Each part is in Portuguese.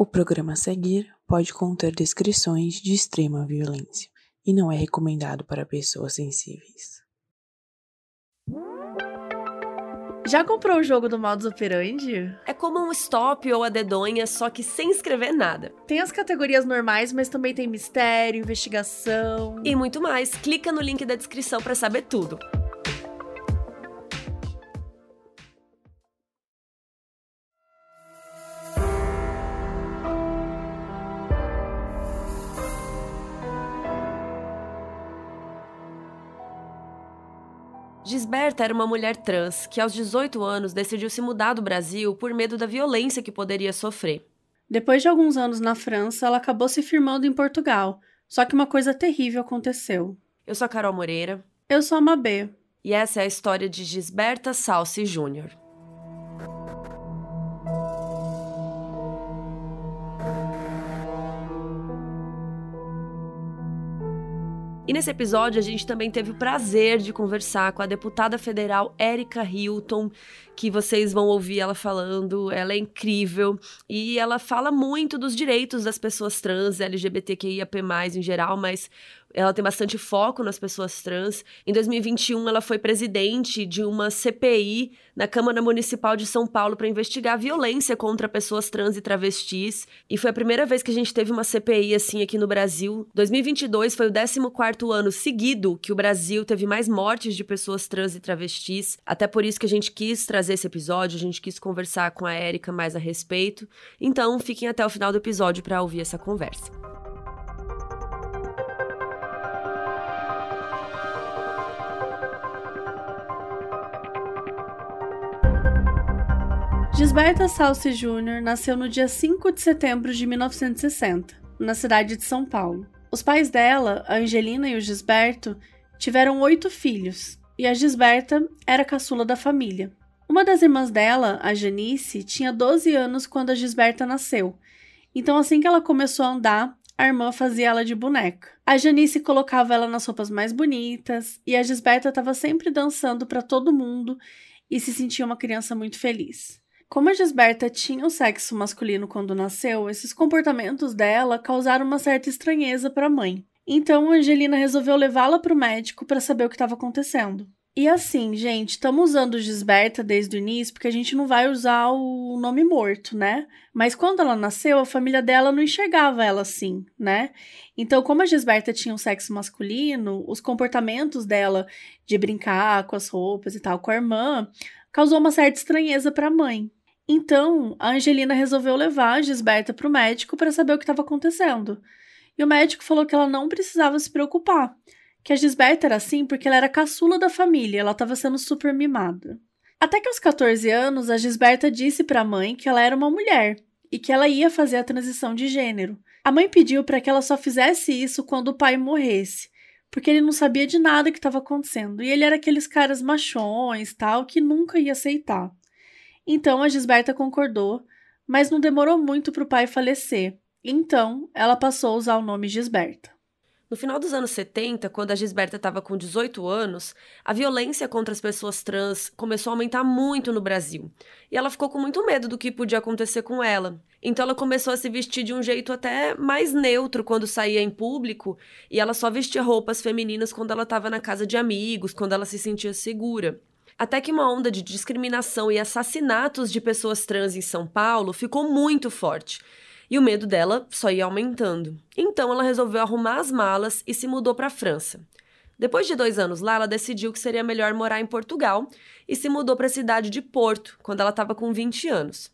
O programa a seguir pode conter descrições de extrema violência e não é recomendado para pessoas sensíveis. Já comprou o jogo do modus operandi? É como um stop ou a dedonha, só que sem escrever nada. Tem as categorias normais, mas também tem mistério, investigação. E muito mais. Clica no link da descrição para saber tudo. Gisberta era uma mulher trans que, aos 18 anos, decidiu se mudar do Brasil por medo da violência que poderia sofrer. Depois de alguns anos na França, ela acabou se firmando em Portugal. Só que uma coisa terrível aconteceu. Eu sou a Carol Moreira. Eu sou a Mabê. E essa é a história de Gisberta Salsi Júnior. E nesse episódio a gente também teve o prazer de conversar com a deputada federal Érica Hilton, que vocês vão ouvir ela falando. Ela é incrível e ela fala muito dos direitos das pessoas trans, LGBTQIAP+, em geral, mas ela tem bastante foco nas pessoas trans. Em 2021, ela foi presidente de uma CPI na Câmara Municipal de São Paulo para investigar violência contra pessoas trans e travestis. E foi a primeira vez que a gente teve uma CPI assim aqui no Brasil. 2022 foi o 14º ano seguido que o Brasil teve mais mortes de pessoas trans e travestis. Até por isso que a gente quis trazer esse episódio, a gente quis conversar com a Érica mais a respeito. Então, fiquem até o final do episódio para ouvir essa conversa. Gisberta Salsi Jr. nasceu no dia 5 de setembro de 1960, na cidade de São Paulo. Os pais dela, a Angelina e o Gisberto, tiveram oito filhos, e a Gisberta era a caçula da família. Uma das irmãs dela, a Janice, tinha 12 anos quando a Gisberta nasceu, então assim que ela começou a andar, a irmã fazia ela de boneca. A Janice colocava ela nas roupas mais bonitas, e a Gisberta estava sempre dançando para todo mundo e se sentia uma criança muito feliz. Como a Gisberta tinha o sexo masculino quando nasceu, esses comportamentos dela causaram uma certa estranheza para a mãe. Então, Angelina resolveu levá-la para o médico para saber o que estava acontecendo. E assim, gente, estamos usando Gisberta desde o início porque a gente não vai usar o nome morto, né? Mas quando ela nasceu, a família dela não enxergava ela assim, né? Então, como a Gisberta tinha um sexo masculino, os comportamentos dela de brincar com as roupas e tal com a irmã causou uma certa estranheza para a mãe. Então, a Angelina resolveu levar a Gisberta para o médico para saber o que estava acontecendo. E o médico falou que ela não precisava se preocupar, que a Gisberta era assim porque ela era caçula da família, ela estava sendo super mimada. Até que aos 14 anos, a Gisberta disse para a mãe que ela era uma mulher e que ela ia fazer a transição de gênero. A mãe pediu para que ela só fizesse isso quando o pai morresse, porque ele não sabia de nada que estava acontecendo e ele era aqueles caras machões, tal, que nunca ia aceitar. Então a Gisberta concordou, mas não demorou muito para o pai falecer. Então ela passou a usar o nome Gisberta. No final dos anos 70, quando a Gisberta estava com 18 anos, a violência contra as pessoas trans começou a aumentar muito no Brasil. E ela ficou com muito medo do que podia acontecer com ela. Então ela começou a se vestir de um jeito até mais neutro quando saía em público, e ela só vestia roupas femininas quando ela estava na casa de amigos, quando ela se sentia segura. Até que uma onda de discriminação e assassinatos de pessoas trans em São Paulo ficou muito forte. E o medo dela só ia aumentando. Então ela resolveu arrumar as malas e se mudou para a França. Depois de dois anos lá, ela decidiu que seria melhor morar em Portugal e se mudou para a cidade de Porto, quando ela estava com 20 anos.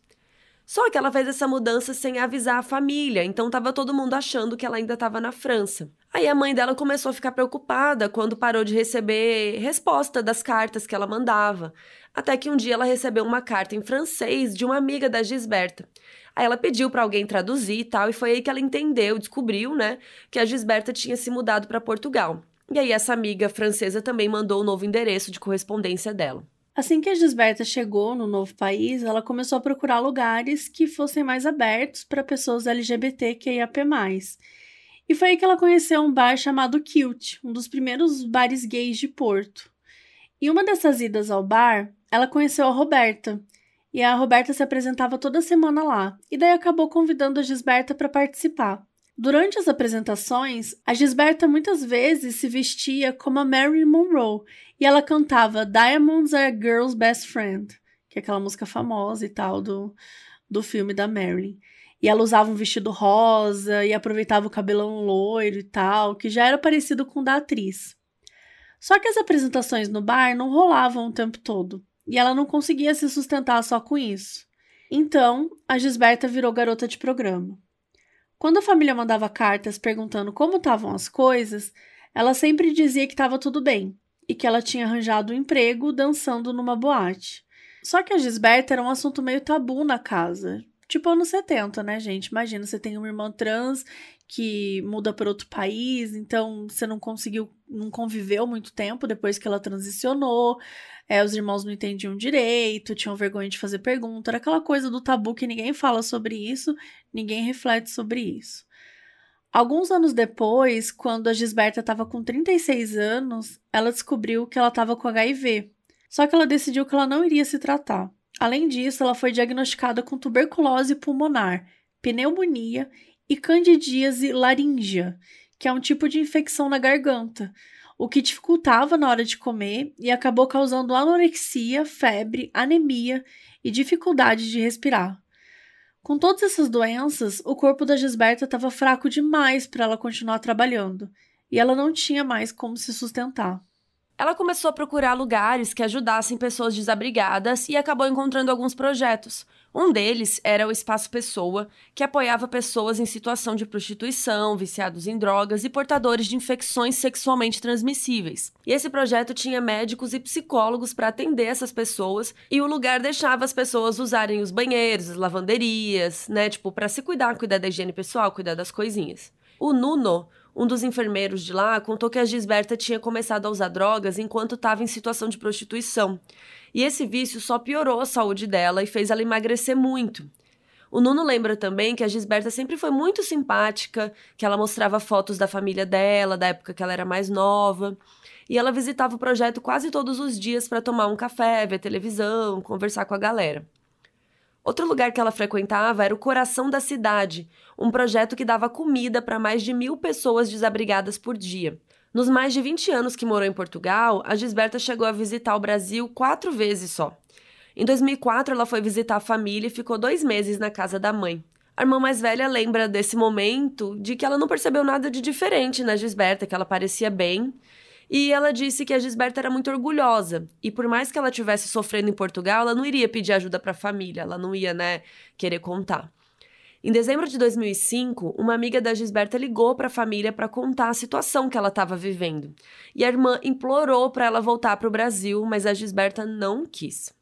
Só que ela fez essa mudança sem avisar a família, então estava todo mundo achando que ela ainda estava na França. Aí a mãe dela começou a ficar preocupada quando parou de receber resposta das cartas que ela mandava. Até que um dia ela recebeu uma carta em francês de uma amiga da Gisberta. Aí ela pediu para alguém traduzir e tal, e foi aí que ela entendeu, descobriu, né, que a Gisberta tinha se mudado para Portugal. E aí essa amiga francesa também mandou o um novo endereço de correspondência dela. Assim que a Gisberta chegou no novo país, ela começou a procurar lugares que fossem mais abertos para pessoas LGBTQIAP+. E foi aí que ela conheceu um bar chamado Kilt, um dos primeiros bares gays de Porto. Em uma dessas idas ao bar, ela conheceu a Roberta. E a Roberta se apresentava toda semana lá, e daí acabou convidando a Gisberta para participar. Durante as apresentações, a Gisberta muitas vezes se vestia como a Marilyn Monroe e ela cantava Diamonds Are a Girl's Best Friend, que é aquela música famosa e tal do, do filme da Marilyn. E ela usava um vestido rosa e aproveitava o cabelão loiro e tal, que já era parecido com o da atriz. Só que as apresentações no bar não rolavam o tempo todo, e ela não conseguia se sustentar só com isso. Então, a Gisberta virou garota de programa. Quando a família mandava cartas perguntando como estavam as coisas, ela sempre dizia que estava tudo bem e que ela tinha arranjado um emprego dançando numa boate. Só que a Gisberta era um assunto meio tabu na casa. Tipo anos 70, né, gente? Imagina, você tem uma irmã trans que muda para outro país, então você não conseguiu, não conviveu muito tempo depois que ela transicionou. É, os irmãos não entendiam direito, tinham vergonha de fazer pergunta. Era aquela coisa do tabu que ninguém fala sobre isso, ninguém reflete sobre isso. Alguns anos depois, quando a Gisberta estava com 36 anos, ela descobriu que ela estava com HIV. Só que ela decidiu que ela não iria se tratar. Além disso, ela foi diagnosticada com tuberculose pulmonar, pneumonia e candidíase laríngea, que é um tipo de infecção na garganta, o que dificultava na hora de comer e acabou causando anorexia, febre, anemia e dificuldade de respirar. Com todas essas doenças, o corpo da Gisberta estava fraco demais para ela continuar trabalhando, e ela não tinha mais como se sustentar. Ela começou a procurar lugares que ajudassem pessoas desabrigadas e acabou encontrando alguns projetos. Um deles era o Espaço Pessoa, que apoiava pessoas em situação de prostituição, viciados em drogas e portadores de infecções sexualmente transmissíveis. E esse projeto tinha médicos e psicólogos para atender essas pessoas, e o lugar deixava as pessoas usarem os banheiros, as lavanderias, né, tipo, para se cuidar, cuidar da higiene pessoal, cuidar das coisinhas. O Nuno um dos enfermeiros de lá contou que a Gisberta tinha começado a usar drogas enquanto estava em situação de prostituição. E esse vício só piorou a saúde dela e fez ela emagrecer muito. O Nuno lembra também que a Gisberta sempre foi muito simpática, que ela mostrava fotos da família dela, da época que ela era mais nova. E ela visitava o projeto quase todos os dias para tomar um café, ver televisão, conversar com a galera. Outro lugar que ela frequentava era o Coração da Cidade, um projeto que dava comida para mais de mil pessoas desabrigadas por dia. Nos mais de 20 anos que morou em Portugal, a Gisberta chegou a visitar o Brasil quatro vezes só. Em 2004, ela foi visitar a família e ficou dois meses na casa da mãe. A irmã mais velha lembra desse momento de que ela não percebeu nada de diferente na Gisberta, que ela parecia bem, e ela disse que a Gisberta era muito orgulhosa. E por mais que ela tivesse sofrendo em Portugal, ela não iria pedir ajuda para a família, ela não ia, né, querer contar. Em dezembro de 2005, uma amiga da Gisberta ligou para a família para contar a situação que ela estava vivendo. E a irmã implorou para ela voltar para o Brasil, mas a Gisberta não quis.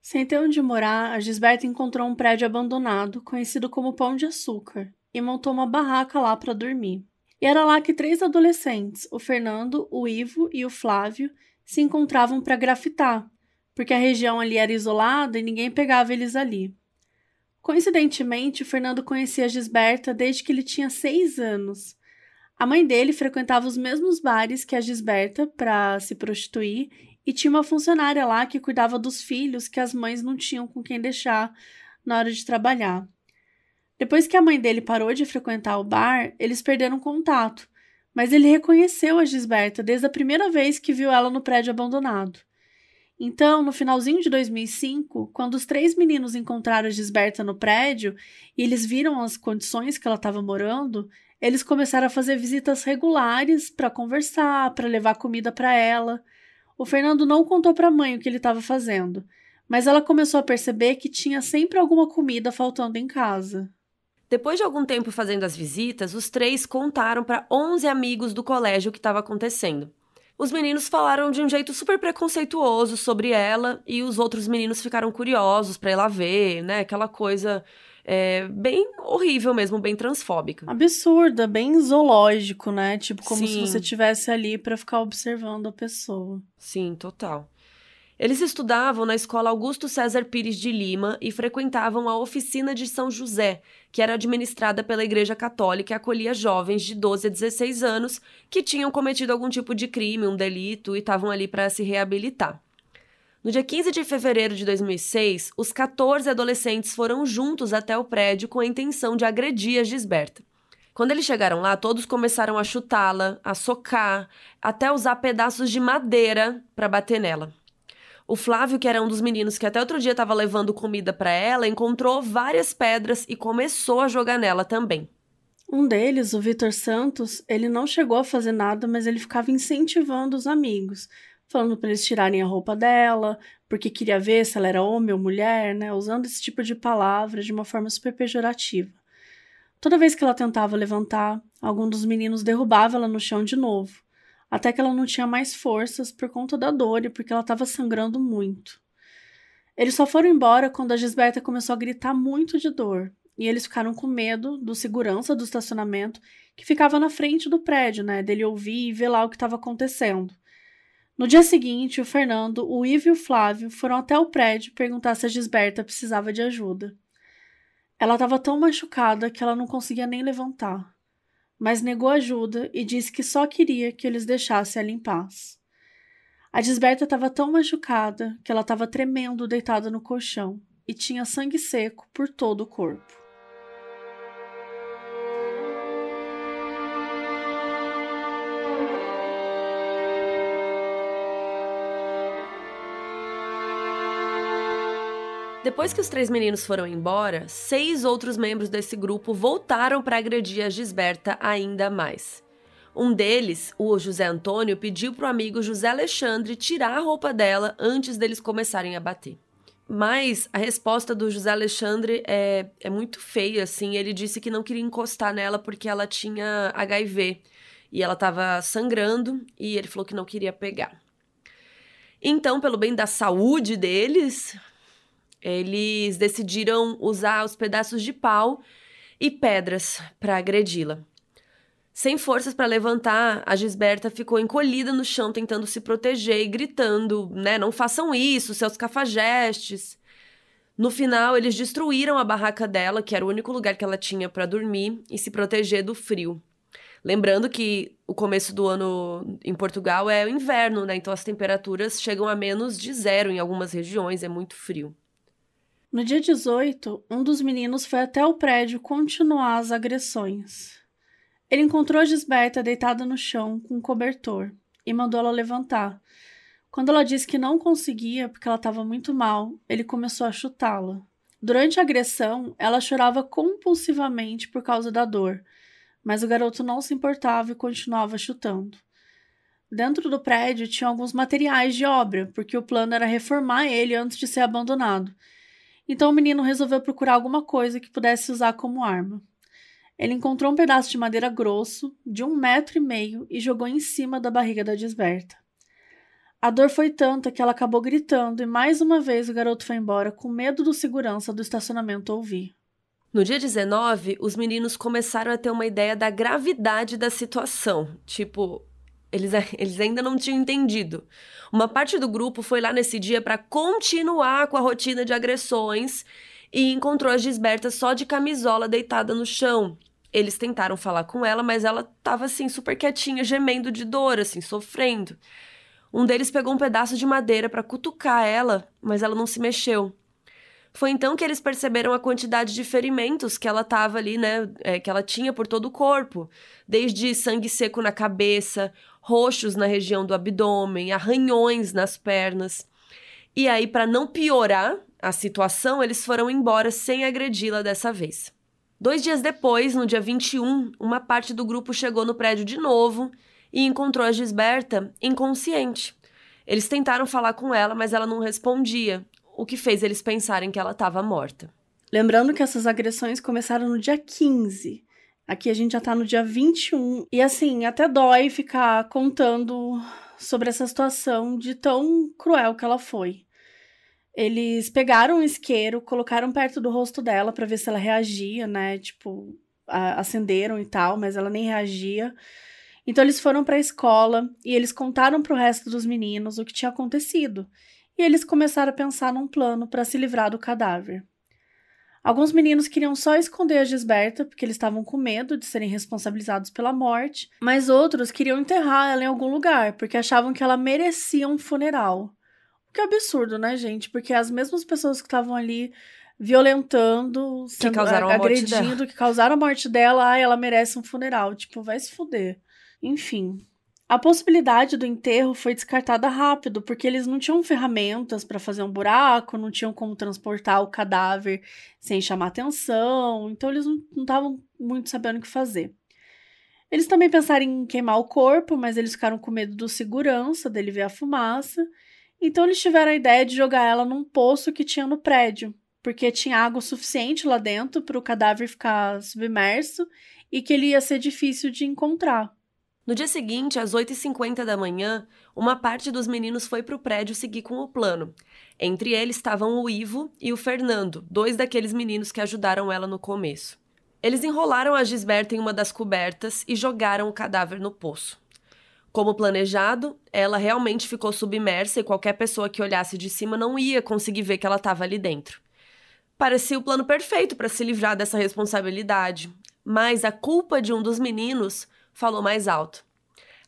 Sem ter onde morar, a Gisberta encontrou um prédio abandonado, conhecido como Pão de Açúcar, e montou uma barraca lá para dormir. E era lá que três adolescentes, o Fernando, o Ivo e o Flávio, se encontravam para grafitar, porque a região ali era isolada e ninguém pegava eles ali. Coincidentemente, o Fernando conhecia a Gisberta desde que ele tinha seis anos. A mãe dele frequentava os mesmos bares que a Gisberta para se prostituir e tinha uma funcionária lá que cuidava dos filhos que as mães não tinham com quem deixar na hora de trabalhar. Depois que a mãe dele parou de frequentar o bar, eles perderam contato, mas ele reconheceu a Gisberta desde a primeira vez que viu ela no prédio abandonado. Então, no finalzinho de 2005, quando os três meninos encontraram a Gisberta no prédio e eles viram as condições que ela estava morando, eles começaram a fazer visitas regulares para conversar, para levar comida para ela. O Fernando não contou para a mãe o que ele estava fazendo, mas ela começou a perceber que tinha sempre alguma comida faltando em casa. Depois de algum tempo fazendo as visitas, os três contaram para 11 amigos do colégio o que estava acontecendo. Os meninos falaram de um jeito super preconceituoso sobre ela e os outros meninos ficaram curiosos para lá ver, né? Aquela coisa é, bem horrível mesmo, bem transfóbica. Absurda, bem zoológico, né? Tipo, como Sim. se você estivesse ali para ficar observando a pessoa. Sim, total. Eles estudavam na escola Augusto César Pires de Lima e frequentavam a oficina de São José, que era administrada pela Igreja Católica e acolhia jovens de 12 a 16 anos que tinham cometido algum tipo de crime, um delito e estavam ali para se reabilitar. No dia 15 de fevereiro de 2006, os 14 adolescentes foram juntos até o prédio com a intenção de agredir a Gisberta. Quando eles chegaram lá, todos começaram a chutá-la, a socar, até usar pedaços de madeira para bater nela. O Flávio, que era um dos meninos que até outro dia estava levando comida para ela, encontrou várias pedras e começou a jogar nela também. Um deles, o Vitor Santos, ele não chegou a fazer nada, mas ele ficava incentivando os amigos, falando para eles tirarem a roupa dela, porque queria ver se ela era homem ou mulher, né? Usando esse tipo de palavra de uma forma super pejorativa. Toda vez que ela tentava levantar, algum dos meninos derrubava ela no chão de novo até que ela não tinha mais forças por conta da dor e porque ela estava sangrando muito. Eles só foram embora quando a Gisberta começou a gritar muito de dor, e eles ficaram com medo do segurança do estacionamento que ficava na frente do prédio, né, dele ouvir e ver lá o que estava acontecendo. No dia seguinte, o Fernando, o Ivo e o Flávio foram até o prédio perguntar se a Gisberta precisava de ajuda. Ela estava tão machucada que ela não conseguia nem levantar mas negou ajuda e disse que só queria que eles deixassem ela em paz. A desberta estava tão machucada que ela estava tremendo deitada no colchão e tinha sangue seco por todo o corpo. Depois que os três meninos foram embora, seis outros membros desse grupo voltaram para agredir a Gisberta ainda mais. Um deles, o José Antônio, pediu para o amigo José Alexandre tirar a roupa dela antes deles começarem a bater. Mas a resposta do José Alexandre é, é muito feia, assim. Ele disse que não queria encostar nela porque ela tinha HIV e ela estava sangrando e ele falou que não queria pegar. Então, pelo bem da saúde deles, eles decidiram usar os pedaços de pau e pedras para agredi-la. Sem forças para levantar, a Gisberta ficou encolhida no chão tentando se proteger e gritando, né, não façam isso, seus cafajestes. No final, eles destruíram a barraca dela, que era o único lugar que ela tinha para dormir e se proteger do frio. Lembrando que o começo do ano em Portugal é o inverno, né? Então as temperaturas chegam a menos de zero em algumas regiões, é muito frio. No dia 18, um dos meninos foi até o prédio continuar as agressões. Ele encontrou Gisberta deitada no chão com um cobertor e mandou ela levantar. Quando ela disse que não conseguia porque ela estava muito mal, ele começou a chutá-la. Durante a agressão, ela chorava compulsivamente por causa da dor, mas o garoto não se importava e continuava chutando. Dentro do prédio tinha alguns materiais de obra, porque o plano era reformar ele antes de ser abandonado então o menino resolveu procurar alguma coisa que pudesse usar como arma. Ele encontrou um pedaço de madeira grosso, de um metro e meio, e jogou em cima da barriga da desberta. A dor foi tanta que ela acabou gritando e mais uma vez o garoto foi embora com medo do segurança do estacionamento ouvir. No dia 19, os meninos começaram a ter uma ideia da gravidade da situação. Tipo, eles, eles ainda não tinham entendido. Uma parte do grupo foi lá nesse dia para continuar com a rotina de agressões e encontrou a Gisberta só de camisola deitada no chão. Eles tentaram falar com ela, mas ela estava assim super quietinha, gemendo de dor, assim, sofrendo. Um deles pegou um pedaço de madeira para cutucar ela, mas ela não se mexeu. Foi então que eles perceberam a quantidade de ferimentos que ela tava ali, né? É, que ela tinha por todo o corpo. Desde sangue seco na cabeça, roxos na região do abdômen, arranhões nas pernas. E aí, para não piorar a situação, eles foram embora sem agredi-la dessa vez. Dois dias depois, no dia 21, uma parte do grupo chegou no prédio de novo e encontrou a Gisberta inconsciente. Eles tentaram falar com ela, mas ela não respondia o que fez eles pensarem que ela estava morta. Lembrando que essas agressões começaram no dia 15. Aqui a gente já tá no dia 21. E assim, até dói ficar contando sobre essa situação de tão cruel que ela foi. Eles pegaram um isqueiro, colocaram perto do rosto dela para ver se ela reagia, né? Tipo, acenderam e tal, mas ela nem reagia. Então eles foram para a escola e eles contaram para o resto dos meninos o que tinha acontecido e eles começaram a pensar num plano para se livrar do cadáver. Alguns meninos queriam só esconder a Gisberta porque eles estavam com medo de serem responsabilizados pela morte, mas outros queriam enterrar ela em algum lugar porque achavam que ela merecia um funeral. O Que absurdo, né, gente? Porque as mesmas pessoas que estavam ali violentando, que causaram a agredindo, que causaram a morte dela, ai, ela merece um funeral. Tipo, vai se fuder. Enfim. A possibilidade do enterro foi descartada rápido, porque eles não tinham ferramentas para fazer um buraco, não tinham como transportar o cadáver sem chamar atenção, então eles não estavam muito sabendo o que fazer. Eles também pensaram em queimar o corpo, mas eles ficaram com medo do segurança, dele ver a fumaça, então eles tiveram a ideia de jogar ela num poço que tinha no prédio, porque tinha água suficiente lá dentro para o cadáver ficar submerso e que ele ia ser difícil de encontrar. No dia seguinte, às 8h50 da manhã, uma parte dos meninos foi para o prédio seguir com o plano. Entre eles estavam o Ivo e o Fernando, dois daqueles meninos que ajudaram ela no começo. Eles enrolaram a Gisberta em uma das cobertas e jogaram o cadáver no poço. Como planejado, ela realmente ficou submersa e qualquer pessoa que olhasse de cima não ia conseguir ver que ela estava ali dentro. Parecia o plano perfeito para se livrar dessa responsabilidade, mas a culpa de um dos meninos falou mais alto.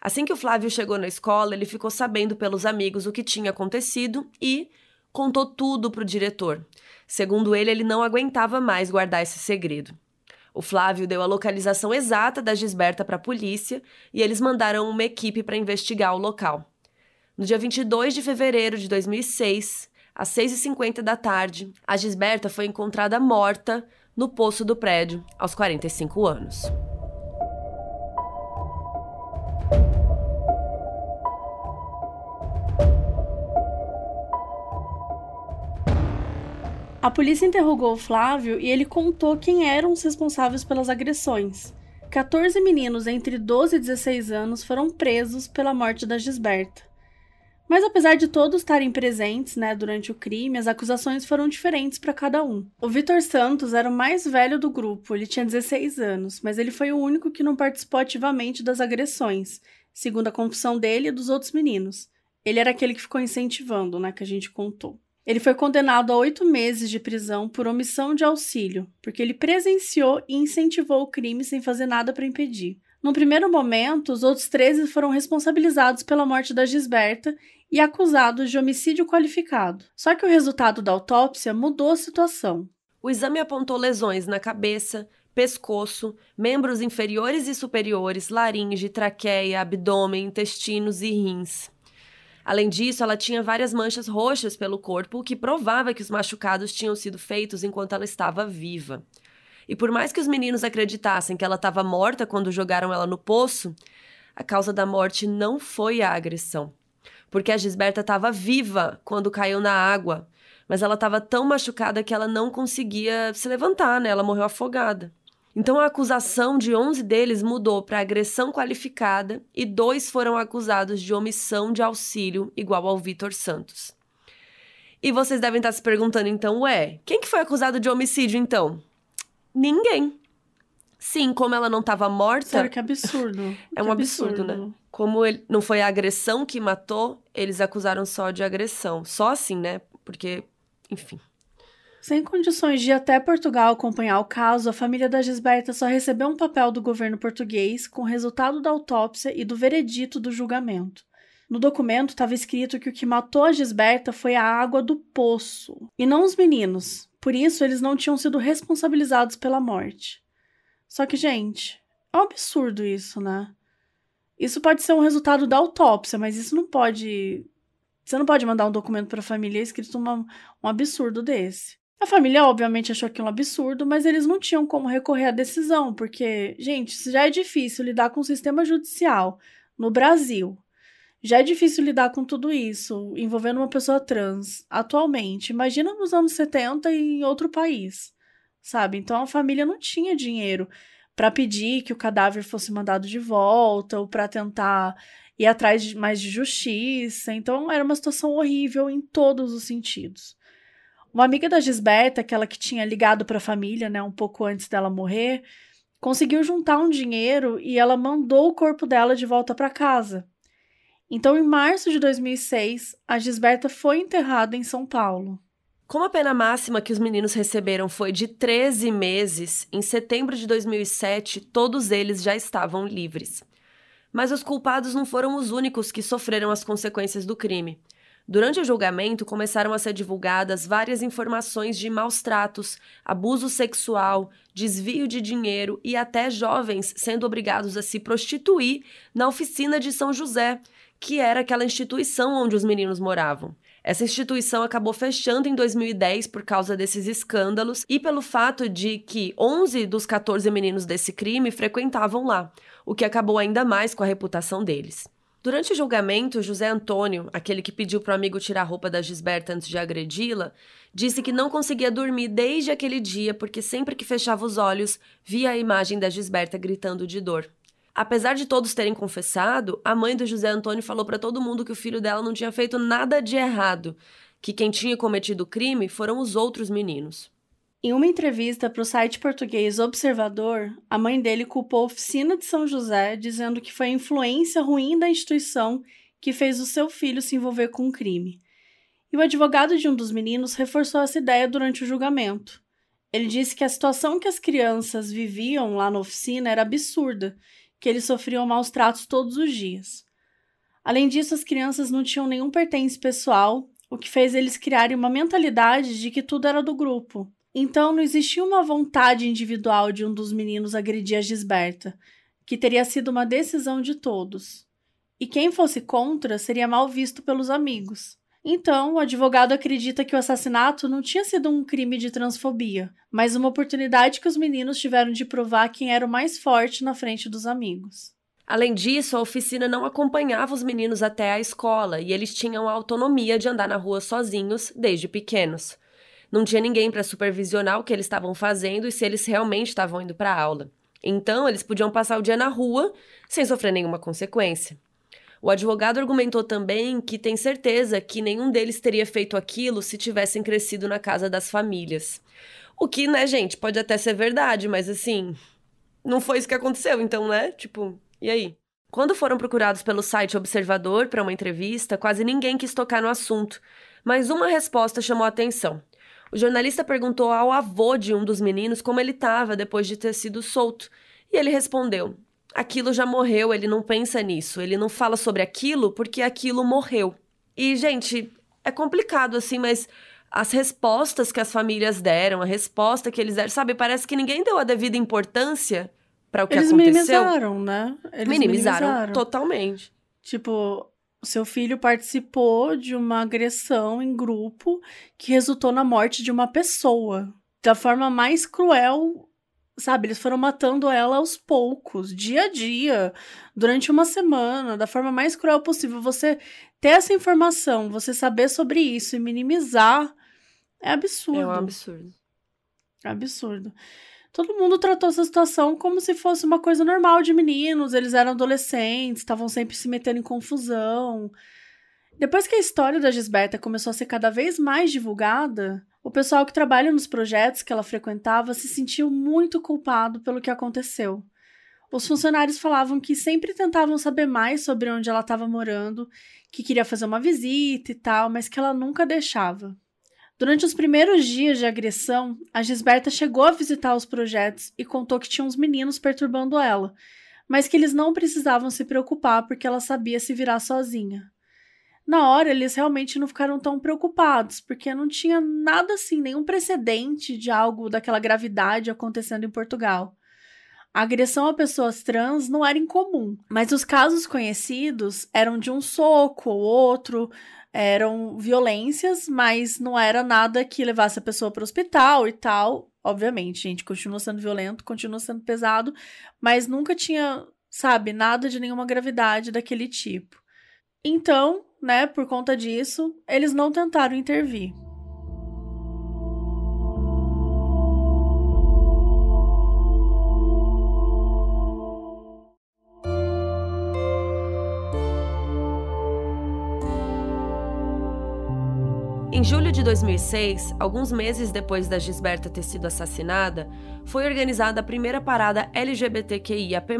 Assim que o Flávio chegou na escola, ele ficou sabendo pelos amigos o que tinha acontecido e contou tudo para o diretor. Segundo ele, ele não aguentava mais guardar esse segredo. O Flávio deu a localização exata da Gisberta para a polícia e eles mandaram uma equipe para investigar o local. No dia 22 de fevereiro de 2006, às 6h50 da tarde, a Gisberta foi encontrada morta no poço do prédio, aos 45 anos. A polícia interrogou o Flávio e ele contou quem eram os responsáveis pelas agressões. 14 meninos entre 12 e 16 anos foram presos pela morte da Gisberta. Mas apesar de todos estarem presentes né, durante o crime, as acusações foram diferentes para cada um. O Vitor Santos era o mais velho do grupo, ele tinha 16 anos, mas ele foi o único que não participou ativamente das agressões, segundo a confissão dele e dos outros meninos. Ele era aquele que ficou incentivando, né, que a gente contou. Ele foi condenado a oito meses de prisão por omissão de auxílio, porque ele presenciou e incentivou o crime sem fazer nada para impedir. No primeiro momento, os outros 13 foram responsabilizados pela morte da Gisberta e acusados de homicídio qualificado. Só que o resultado da autópsia mudou a situação. O exame apontou lesões na cabeça, pescoço, membros inferiores e superiores, laringe, traqueia, abdômen, intestinos e rins. Além disso, ela tinha várias manchas roxas pelo corpo, o que provava que os machucados tinham sido feitos enquanto ela estava viva. E por mais que os meninos acreditassem que ela estava morta quando jogaram ela no poço, a causa da morte não foi a agressão. Porque a Gisberta estava viva quando caiu na água, mas ela estava tão machucada que ela não conseguia se levantar, né? Ela morreu afogada. Então a acusação de 11 deles mudou para agressão qualificada e dois foram acusados de omissão de auxílio, igual ao Vitor Santos. E vocês devem estar se perguntando então, ué, quem que foi acusado de homicídio então? Ninguém. Sim, como ela não estava morta. Sério, que absurdo. é um absurdo, absurdo, né? Como ele, não foi a agressão que matou, eles acusaram só de agressão. Só assim, né? Porque, enfim. Sem condições de ir até Portugal acompanhar o caso, a família da Gisberta só recebeu um papel do governo português com o resultado da autópsia e do veredito do julgamento. No documento estava escrito que o que matou a Gisberta foi a água do poço, e não os meninos. Por isso, eles não tinham sido responsabilizados pela morte. Só que, gente, é um absurdo isso, né? Isso pode ser um resultado da autópsia, mas isso não pode. Você não pode mandar um documento para a família escrito uma, um absurdo desse. A família, obviamente, achou aquilo um absurdo, mas eles não tinham como recorrer à decisão, porque, gente, já é difícil lidar com o sistema judicial no Brasil, já é difícil lidar com tudo isso, envolvendo uma pessoa trans, atualmente. Imagina nos anos 70 em outro país, sabe? Então a família não tinha dinheiro para pedir que o cadáver fosse mandado de volta ou para tentar ir atrás de mais de justiça. Então era uma situação horrível em todos os sentidos. Uma amiga da Gisberta, aquela que tinha ligado para a família, né, um pouco antes dela morrer, conseguiu juntar um dinheiro e ela mandou o corpo dela de volta para casa. Então, em março de 2006, a Gisberta foi enterrada em São Paulo. Como a pena máxima que os meninos receberam foi de 13 meses, em setembro de 2007, todos eles já estavam livres. Mas os culpados não foram os únicos que sofreram as consequências do crime. Durante o julgamento, começaram a ser divulgadas várias informações de maus tratos, abuso sexual, desvio de dinheiro e até jovens sendo obrigados a se prostituir na oficina de São José, que era aquela instituição onde os meninos moravam. Essa instituição acabou fechando em 2010 por causa desses escândalos e pelo fato de que 11 dos 14 meninos desse crime frequentavam lá, o que acabou ainda mais com a reputação deles. Durante o julgamento, José Antônio, aquele que pediu para o amigo tirar a roupa da Gisberta antes de agredi-la, disse que não conseguia dormir desde aquele dia porque sempre que fechava os olhos via a imagem da Gisberta gritando de dor. Apesar de todos terem confessado, a mãe do José Antônio falou para todo mundo que o filho dela não tinha feito nada de errado, que quem tinha cometido o crime foram os outros meninos. Em uma entrevista para o site português Observador, a mãe dele culpou a oficina de São José, dizendo que foi a influência ruim da instituição que fez o seu filho se envolver com o um crime. E o advogado de um dos meninos reforçou essa ideia durante o julgamento. Ele disse que a situação que as crianças viviam lá na oficina era absurda, que eles sofriam maus tratos todos os dias. Além disso, as crianças não tinham nenhum pertence pessoal, o que fez eles criarem uma mentalidade de que tudo era do grupo. Então não existia uma vontade individual de um dos meninos agredir a Gisberta, que teria sido uma decisão de todos. E quem fosse contra seria mal visto pelos amigos. Então, o advogado acredita que o assassinato não tinha sido um crime de transfobia, mas uma oportunidade que os meninos tiveram de provar quem era o mais forte na frente dos amigos. Além disso, a oficina não acompanhava os meninos até a escola e eles tinham a autonomia de andar na rua sozinhos desde pequenos. Não tinha ninguém para supervisionar o que eles estavam fazendo e se eles realmente estavam indo para aula. Então, eles podiam passar o dia na rua sem sofrer nenhuma consequência. O advogado argumentou também que tem certeza que nenhum deles teria feito aquilo se tivessem crescido na casa das famílias. O que, né, gente, pode até ser verdade, mas assim, não foi isso que aconteceu, então, né? Tipo, e aí? Quando foram procurados pelo site Observador para uma entrevista, quase ninguém quis tocar no assunto, mas uma resposta chamou a atenção. O jornalista perguntou ao avô de um dos meninos como ele estava depois de ter sido solto. E ele respondeu: Aquilo já morreu, ele não pensa nisso, ele não fala sobre aquilo porque aquilo morreu. E, gente, é complicado assim, mas as respostas que as famílias deram, a resposta que eles deram, sabe, parece que ninguém deu a devida importância para o que eles aconteceu. Eles minimizaram, né? Eles minimizaram, minimizaram totalmente. Tipo, seu filho participou de uma agressão em grupo que resultou na morte de uma pessoa. Da forma mais cruel, sabe? Eles foram matando ela aos poucos, dia a dia, durante uma semana, da forma mais cruel possível. Você ter essa informação, você saber sobre isso e minimizar é absurdo. É um absurdo. É absurdo todo mundo tratou essa situação como se fosse uma coisa normal de meninos. Eles eram adolescentes, estavam sempre se metendo em confusão. Depois que a história da Gisberta começou a ser cada vez mais divulgada, o pessoal que trabalha nos projetos que ela frequentava se sentiu muito culpado pelo que aconteceu. Os funcionários falavam que sempre tentavam saber mais sobre onde ela estava morando, que queria fazer uma visita e tal, mas que ela nunca deixava. Durante os primeiros dias de agressão, a Gisberta chegou a visitar os projetos e contou que tinha uns meninos perturbando ela, mas que eles não precisavam se preocupar porque ela sabia se virar sozinha. Na hora, eles realmente não ficaram tão preocupados, porque não tinha nada assim, nenhum precedente de algo daquela gravidade acontecendo em Portugal. A agressão a pessoas trans não era incomum, mas os casos conhecidos eram de um soco ou outro, eram violências, mas não era nada que levasse a pessoa para o hospital e tal. Obviamente, gente, continua sendo violento, continua sendo pesado, mas nunca tinha, sabe, nada de nenhuma gravidade daquele tipo. Então, né, por conta disso, eles não tentaram intervir. Julho de 2006, alguns meses depois da Gisberta ter sido assassinada, foi organizada a primeira parada LGBTQIAP+,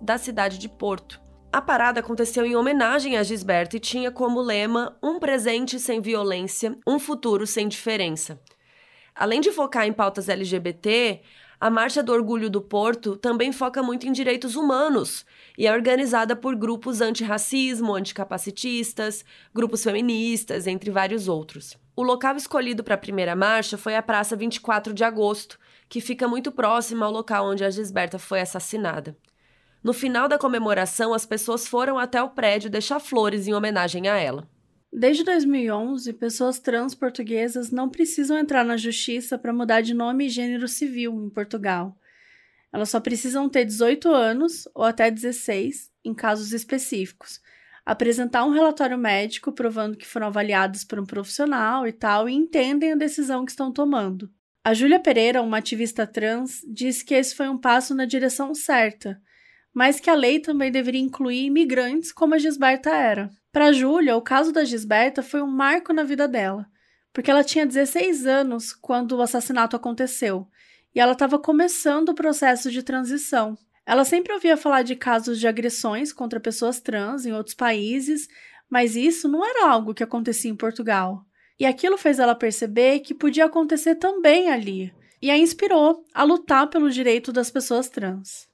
da cidade de Porto. A parada aconteceu em homenagem a Gisberta e tinha como lema Um presente sem violência, um futuro sem diferença. Além de focar em pautas LGBT, A Marcha do Orgulho do Porto também foca muito em direitos humanos e é organizada por grupos antirracismo, anticapacitistas, grupos feministas, entre vários outros. O local escolhido para a primeira marcha foi a Praça 24 de Agosto, que fica muito próximo ao local onde a Gisberta foi assassinada. No final da comemoração, as pessoas foram até o prédio deixar flores em homenagem a ela. Desde 2011, pessoas trans portuguesas não precisam entrar na justiça para mudar de nome e gênero civil em Portugal. Elas só precisam ter 18 anos ou até 16, em casos específicos, apresentar um relatório médico provando que foram avaliados por um profissional e tal e entendem a decisão que estão tomando. A Júlia Pereira, uma ativista trans, disse que esse foi um passo na direção certa, mas que a lei também deveria incluir imigrantes como a Gisberta era. Para Júlia, o caso da Gisberta foi um marco na vida dela, porque ela tinha 16 anos quando o assassinato aconteceu e ela estava começando o processo de transição. Ela sempre ouvia falar de casos de agressões contra pessoas trans em outros países, mas isso não era algo que acontecia em Portugal. E aquilo fez ela perceber que podia acontecer também ali, e a inspirou a lutar pelo direito das pessoas trans.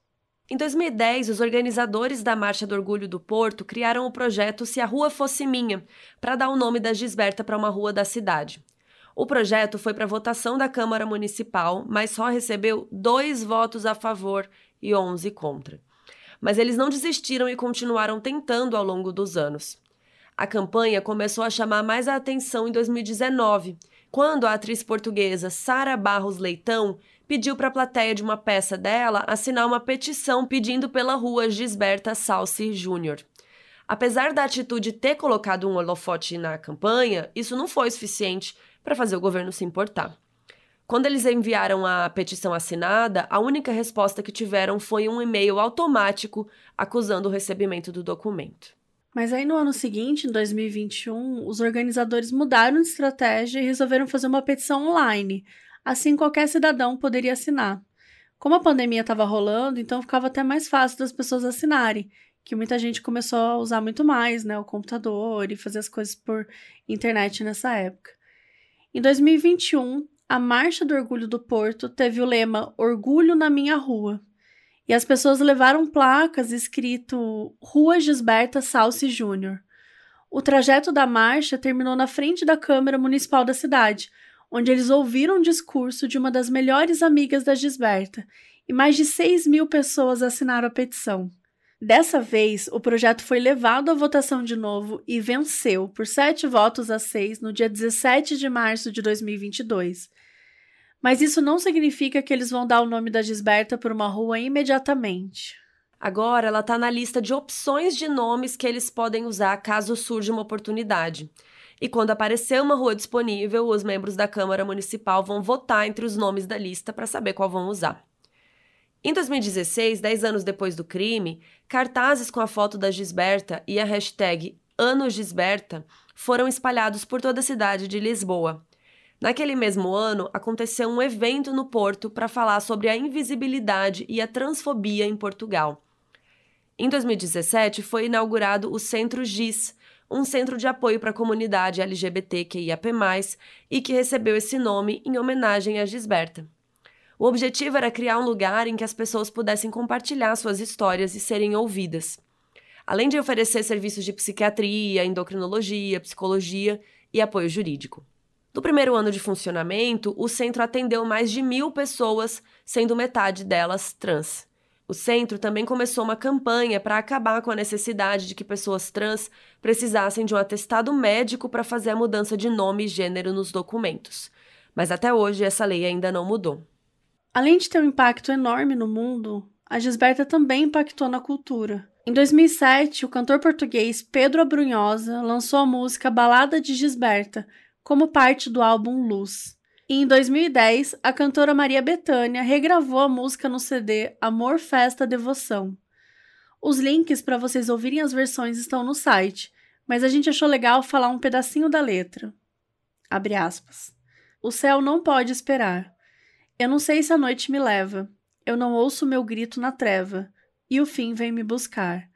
Em 2010, os organizadores da Marcha do Orgulho do Porto criaram o projeto Se a Rua Fosse Minha, para dar o nome da Gisberta para uma rua da cidade. O projeto foi para votação da Câmara Municipal, mas só recebeu dois votos a favor e 11 contra. Mas eles não desistiram e continuaram tentando ao longo dos anos. A campanha começou a chamar mais a atenção em 2019, quando a atriz portuguesa Sara Barros Leitão pediu para a plateia de uma peça dela assinar uma petição pedindo pela rua Gisberta Salsi Júnior. Apesar da atitude ter colocado um holofote na campanha, isso não foi suficiente para fazer o governo se importar. Quando eles enviaram a petição assinada, a única resposta que tiveram foi um e-mail automático acusando o recebimento do documento. Mas aí no ano seguinte, em 2021, os organizadores mudaram de estratégia e resolveram fazer uma petição online, Assim, qualquer cidadão poderia assinar. Como a pandemia estava rolando, então ficava até mais fácil das pessoas assinarem, que muita gente começou a usar muito mais, né, o computador e fazer as coisas por internet nessa época. Em 2021, a Marcha do Orgulho do Porto teve o lema Orgulho na minha rua. E as pessoas levaram placas escrito Rua Gisberta Salsi Júnior. O trajeto da marcha terminou na frente da Câmara Municipal da cidade, onde eles ouviram o discurso de uma das melhores amigas da Gisberta, e mais de 6 mil pessoas assinaram a petição. Dessa vez, o projeto foi levado à votação de novo e venceu por sete votos a seis no dia 17 de março de 2022. Mas isso não significa que eles vão dar o nome da Gisberta por uma rua imediatamente. Agora ela está na lista de opções de nomes que eles podem usar caso surja uma oportunidade. E quando aparecer uma rua disponível, os membros da Câmara Municipal vão votar entre os nomes da lista para saber qual vão usar. Em 2016, dez anos depois do crime, cartazes com a foto da Gisberta e a hashtag Ano Gisberta foram espalhados por toda a cidade de Lisboa. Naquele mesmo ano, aconteceu um evento no Porto para falar sobre a invisibilidade e a transfobia em Portugal. Em 2017, foi inaugurado o Centro GIS, um centro de apoio para a comunidade LGBTQIAP+, e que recebeu esse nome em homenagem a Gisberta. O objetivo era criar um lugar em que as pessoas pudessem compartilhar suas histórias e serem ouvidas. Além de oferecer serviços de psiquiatria, endocrinologia, psicologia e apoio jurídico. No primeiro ano de funcionamento, o centro atendeu mais de mil pessoas, sendo metade delas trans. O centro também começou uma campanha para acabar com a necessidade de que pessoas trans precisassem de um atestado médico para fazer a mudança de nome e gênero nos documentos. Mas até hoje essa lei ainda não mudou. Além de ter um impacto enorme no mundo, a Gisberta também impactou na cultura. Em 2007, o cantor português Pedro Abrunhosa lançou a música Balada de Gisberta como parte do álbum Luz. E em 2010, a cantora Maria Bethânia regravou a música no CD Amor, Festa, Devoção. Os links para vocês ouvirem as versões estão no site, mas a gente achou legal falar um pedacinho da letra. Abre aspas. O céu não pode esperar. Eu não sei se a noite me leva. Eu não ouço meu grito na treva. E o fim vem me buscar.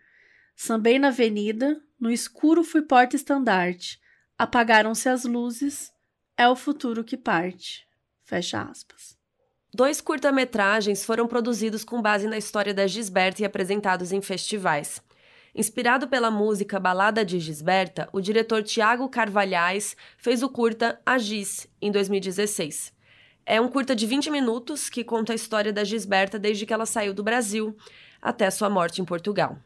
Sambei na avenida, no escuro fui porta-estandarte. Apagaram-se as luzes, é o futuro que parte. Fecha aspas. Dois curta-metragens foram produzidos com base na história da Gisberta e apresentados em festivais. Inspirado pela música Balada de Gisberta, o diretor Tiago Carvalhais fez o curta A Gis, em 2016. É um curta de 20 minutos que conta a história da Gisberta desde que ela saiu do Brasil até sua morte em Portugal.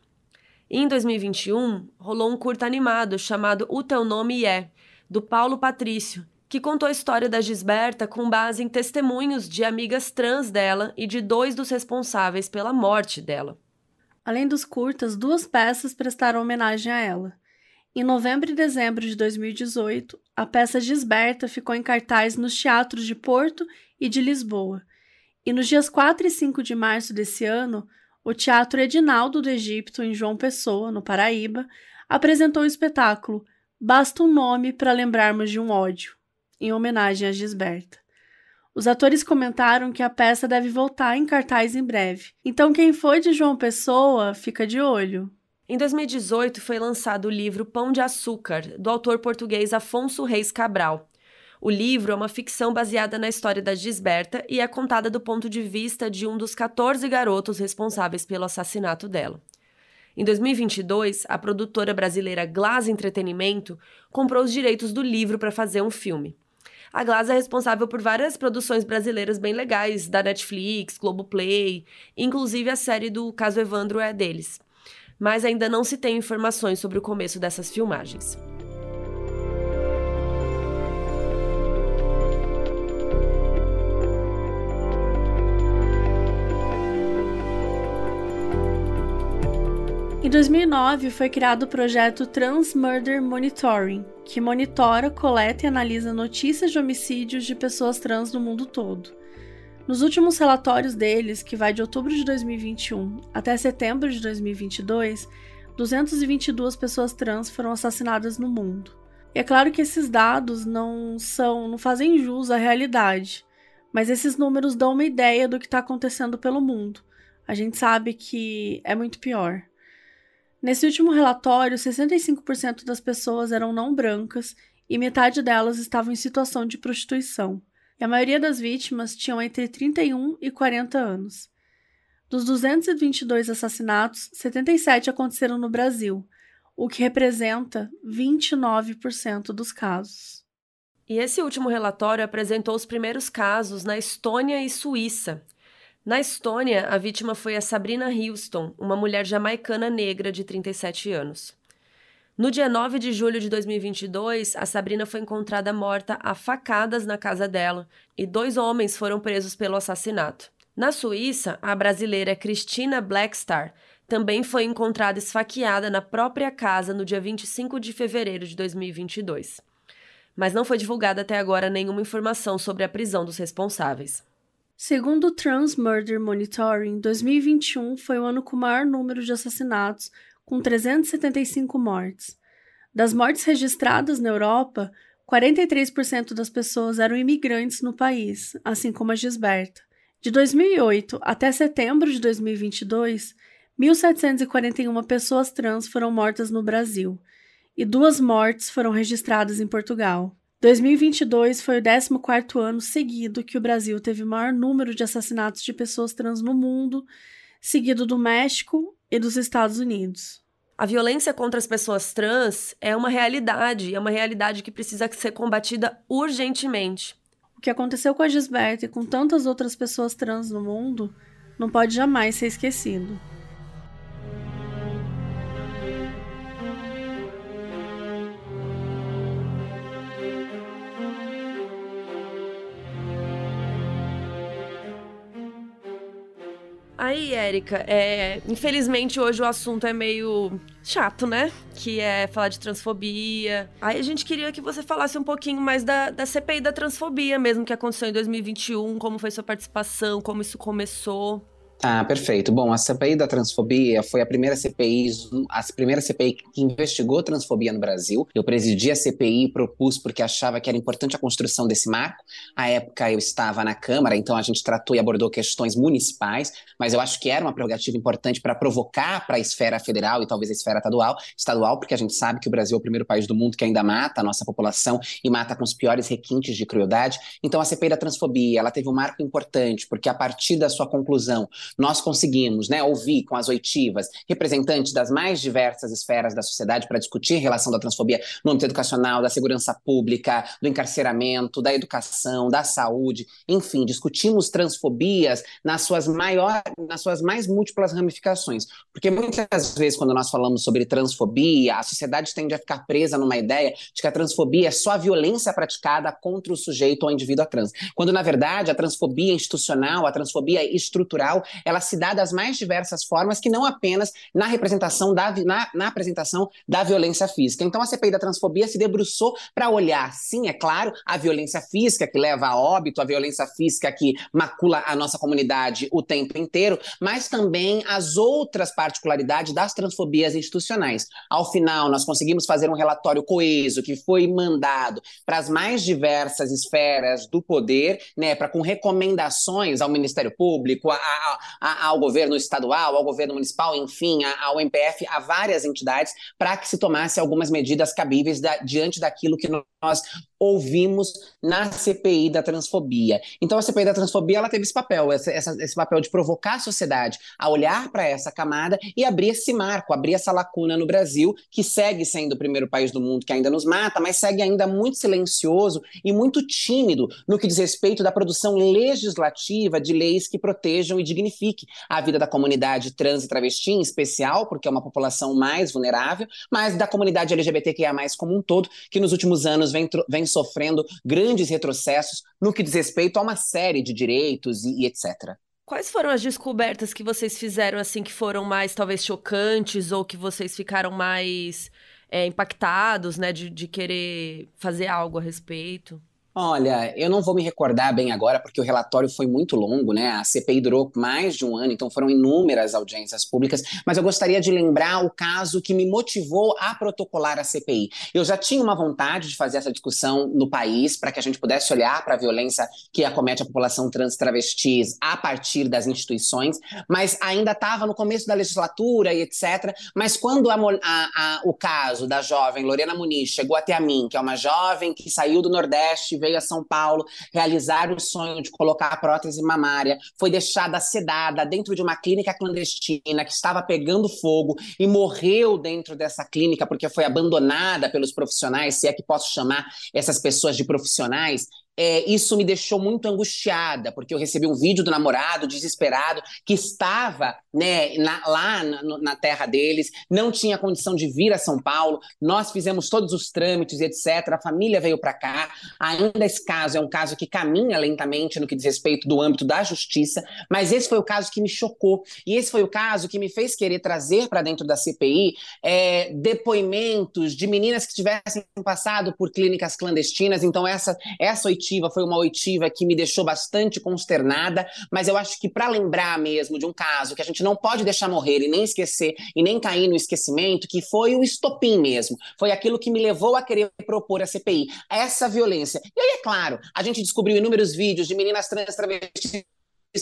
E em 2021, rolou um curta animado chamado O Teu Nome É, do Paulo Patrício, que contou a história da Gisberta com base em testemunhos de amigas trans dela e de dois dos responsáveis pela morte dela. Além dos curtas, duas peças prestaram homenagem a ela. Em novembro e dezembro de 2018, a peça Gisberta ficou em cartaz nos teatros de Porto e de Lisboa. E nos dias 4 e 5 de março desse ano, o Teatro Edinaldo do Egito, em João Pessoa, no Paraíba, apresentou o espetáculo Basta um Nome para Lembrarmos de um Ódio, em homenagem a Gisberta. Os atores comentaram que a peça deve voltar em cartaz em breve. Então, quem foi de João Pessoa, fica de olho. Em 2018 foi lançado o livro Pão de Açúcar, do autor português Afonso Reis Cabral. O livro é uma ficção baseada na história da Gisberta e é contada do ponto de vista de um dos 14 garotos responsáveis pelo assassinato dela. Em 2022, a produtora brasileira Glass Entretenimento comprou os direitos do livro para fazer um filme. A Glass é responsável por várias produções brasileiras bem legais, da Netflix, Globoplay, inclusive a série do Caso Evandro é deles. Mas ainda não se tem informações sobre o começo dessas filmagens. Em 2009, foi criado o projeto Trans Murder Monitoring, que monitora, coleta e analisa notícias de homicídios de pessoas trans no mundo todo. Nos últimos relatórios deles, que vai de outubro de 2021 até setembro de 2022, 222 pessoas trans foram assassinadas no mundo. E é claro que esses dados não são, não fazem jus à realidade, mas esses números dão uma ideia do que está acontecendo pelo mundo. A gente sabe que é muito pior. Nesse último relatório, 65% das pessoas eram não brancas e metade delas estavam em situação de prostituição. E a maioria das vítimas tinham entre 31 e 40 anos. Dos 222 assassinatos, 77 aconteceram no Brasil, o que representa 29% dos casos. E esse último relatório apresentou os primeiros casos na Estônia e Suíça, na Estônia, a vítima foi a Sabrina Houston, uma mulher jamaicana negra de 37 anos. No dia 9 de julho de 2022, a Sabrina foi encontrada morta a facadas na casa dela e dois homens foram presos pelo assassinato. Na Suíça, a brasileira Christina Blackstar também foi encontrada esfaqueada na própria casa no dia 25 de fevereiro de 2022. Mas não foi divulgada até agora nenhuma informação sobre a prisão dos responsáveis. Segundo o Trans Murder Monitoring, 2021 foi o ano com o maior número de assassinatos, com 375 mortes. Das mortes registradas na Europa, 43% das pessoas eram imigrantes no país, assim como a Gisberta. De 2008 até setembro de 2022, 1.741 pessoas trans foram mortas no Brasil e duas mortes foram registradas em Portugal. 2022 foi o 14º ano seguido que o Brasil teve o maior número de assassinatos de pessoas trans no mundo, seguido do México e dos Estados Unidos. A violência contra as pessoas trans é uma realidade, é uma realidade que precisa ser combatida urgentemente. O que aconteceu com a Gisberta e com tantas outras pessoas trans no mundo não pode jamais ser esquecido. Aí, Érica, é, infelizmente hoje o assunto é meio chato, né? Que é falar de transfobia. Aí a gente queria que você falasse um pouquinho mais da, da CPI da transfobia mesmo, que aconteceu em 2021, como foi sua participação, como isso começou. Ah, perfeito. Bom, a CPI da transfobia foi a primeira CPI, a primeira CPI que investigou transfobia no Brasil. Eu presidi a CPI e propus porque achava que era importante a construção desse marco. À época eu estava na Câmara, então a gente tratou e abordou questões municipais, mas eu acho que era uma prerrogativa importante para provocar para a esfera federal e talvez a esfera estadual, estadual, porque a gente sabe que o Brasil é o primeiro país do mundo que ainda mata a nossa população e mata com os piores requintes de crueldade. Então a CPI da transfobia, ela teve um marco importante, porque a partir da sua conclusão, nós conseguimos né, ouvir com as oitivas representantes das mais diversas esferas da sociedade para discutir a relação da transfobia no âmbito educacional, da segurança pública, do encarceramento, da educação, da saúde, enfim, discutimos transfobias nas suas, maior, nas suas mais múltiplas ramificações. Porque muitas vezes, quando nós falamos sobre transfobia, a sociedade tende a ficar presa numa ideia de que a transfobia é só a violência praticada contra o sujeito ou indivíduo trans. Quando, na verdade, a transfobia institucional, a transfobia estrutural, ela se dá das mais diversas formas, que não apenas na representação da na, na apresentação da violência física. Então a CPI da transfobia se debruçou para olhar, sim, é claro, a violência física que leva a óbito, a violência física que macula a nossa comunidade o tempo inteiro, mas também as outras particularidades das transfobias institucionais. Ao final, nós conseguimos fazer um relatório coeso que foi mandado para as mais diversas esferas do poder, né, para com recomendações ao Ministério Público, a, a, ao governo estadual, ao governo municipal, enfim, ao MPF, a várias entidades, para que se tomasse algumas medidas cabíveis da, diante daquilo que nós ouvimos na CPI da transfobia. Então a CPI da transfobia ela teve esse papel, esse, esse papel de provocar a sociedade a olhar para essa camada e abrir esse marco, abrir essa lacuna no Brasil, que segue sendo o primeiro país do mundo que ainda nos mata, mas segue ainda muito silencioso e muito tímido no que diz respeito da produção legislativa de leis que protejam e dignifiquem a vida da comunidade trans e travesti, em especial, porque é uma população mais vulnerável, mas da comunidade LGBTQIA+, como um todo, que nos últimos anos vem, vem sofrendo grandes retrocessos no que diz respeito a uma série de direitos e, e etc. Quais foram as descobertas que vocês fizeram, assim, que foram mais, talvez, chocantes ou que vocês ficaram mais é, impactados, né, de, de querer fazer algo a respeito? Olha, eu não vou me recordar bem agora, porque o relatório foi muito longo, né? A CPI durou mais de um ano, então foram inúmeras audiências públicas, mas eu gostaria de lembrar o caso que me motivou a protocolar a CPI. Eu já tinha uma vontade de fazer essa discussão no país, para que a gente pudesse olhar para a violência que acomete a população trans travestis a partir das instituições, mas ainda estava no começo da legislatura e etc. Mas quando a, a, a, o caso da jovem Lorena Muniz chegou até a mim, que é uma jovem que saiu do Nordeste, veio a São Paulo realizar o sonho de colocar a prótese mamária, foi deixada sedada dentro de uma clínica clandestina que estava pegando fogo e morreu dentro dessa clínica porque foi abandonada pelos profissionais, se é que posso chamar essas pessoas de profissionais, é, isso me deixou muito angustiada, porque eu recebi um vídeo do namorado desesperado que estava né, na, lá na, na, terra deles, não tinha condição de vir a São Paulo. Nós fizemos todos os trâmites, etc. A família veio para cá. Ainda esse caso é um caso que caminha lentamente no que diz respeito do âmbito da justiça, mas esse foi o caso que me chocou. E esse foi o caso que me fez querer trazer para dentro da CPI é, depoimentos de meninas que tivessem passado por clínicas clandestinas. Então, essa, essa foi uma oitiva que me deixou bastante consternada, mas eu acho que para lembrar mesmo de um caso que a gente não pode deixar morrer e nem esquecer e nem cair no esquecimento, que foi o estopim mesmo, foi aquilo que me levou a querer propor a CPI, essa violência. E aí, é claro, a gente descobriu inúmeros vídeos de meninas trans travestis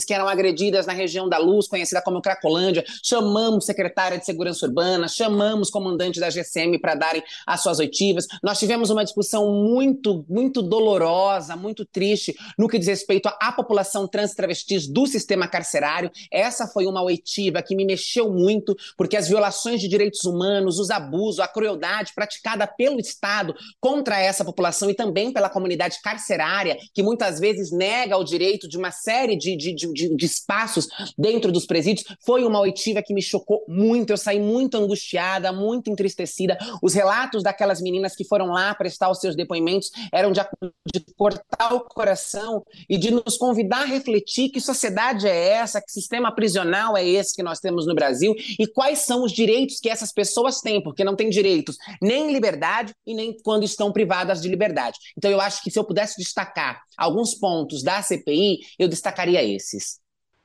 que eram agredidas na região da Luz, conhecida como Cracolândia. Chamamos secretária de Segurança Urbana, chamamos comandante da GCM para darem as suas oitivas. Nós tivemos uma discussão muito, muito dolorosa, muito triste no que diz respeito à população trans travestis do sistema carcerário. Essa foi uma oitiva que me mexeu muito, porque as violações de direitos humanos, os abusos, a crueldade praticada pelo Estado contra essa população e também pela comunidade carcerária, que muitas vezes nega o direito de uma série de, de de, de, de, espaços dentro dos presídios, foi uma oitiva que me chocou muito. Eu saí muito angustiada, muito entristecida. Os relatos daquelas meninas que foram lá prestar os seus depoimentos eram de, de cortar o coração e de nos convidar a refletir que sociedade é essa, que sistema prisional é esse que nós temos no Brasil e quais são os direitos que essas pessoas têm, porque não têm direitos nem em liberdade e nem quando estão privadas de liberdade. Então, eu acho que se eu pudesse destacar alguns pontos da CPI, eu destacaria esse.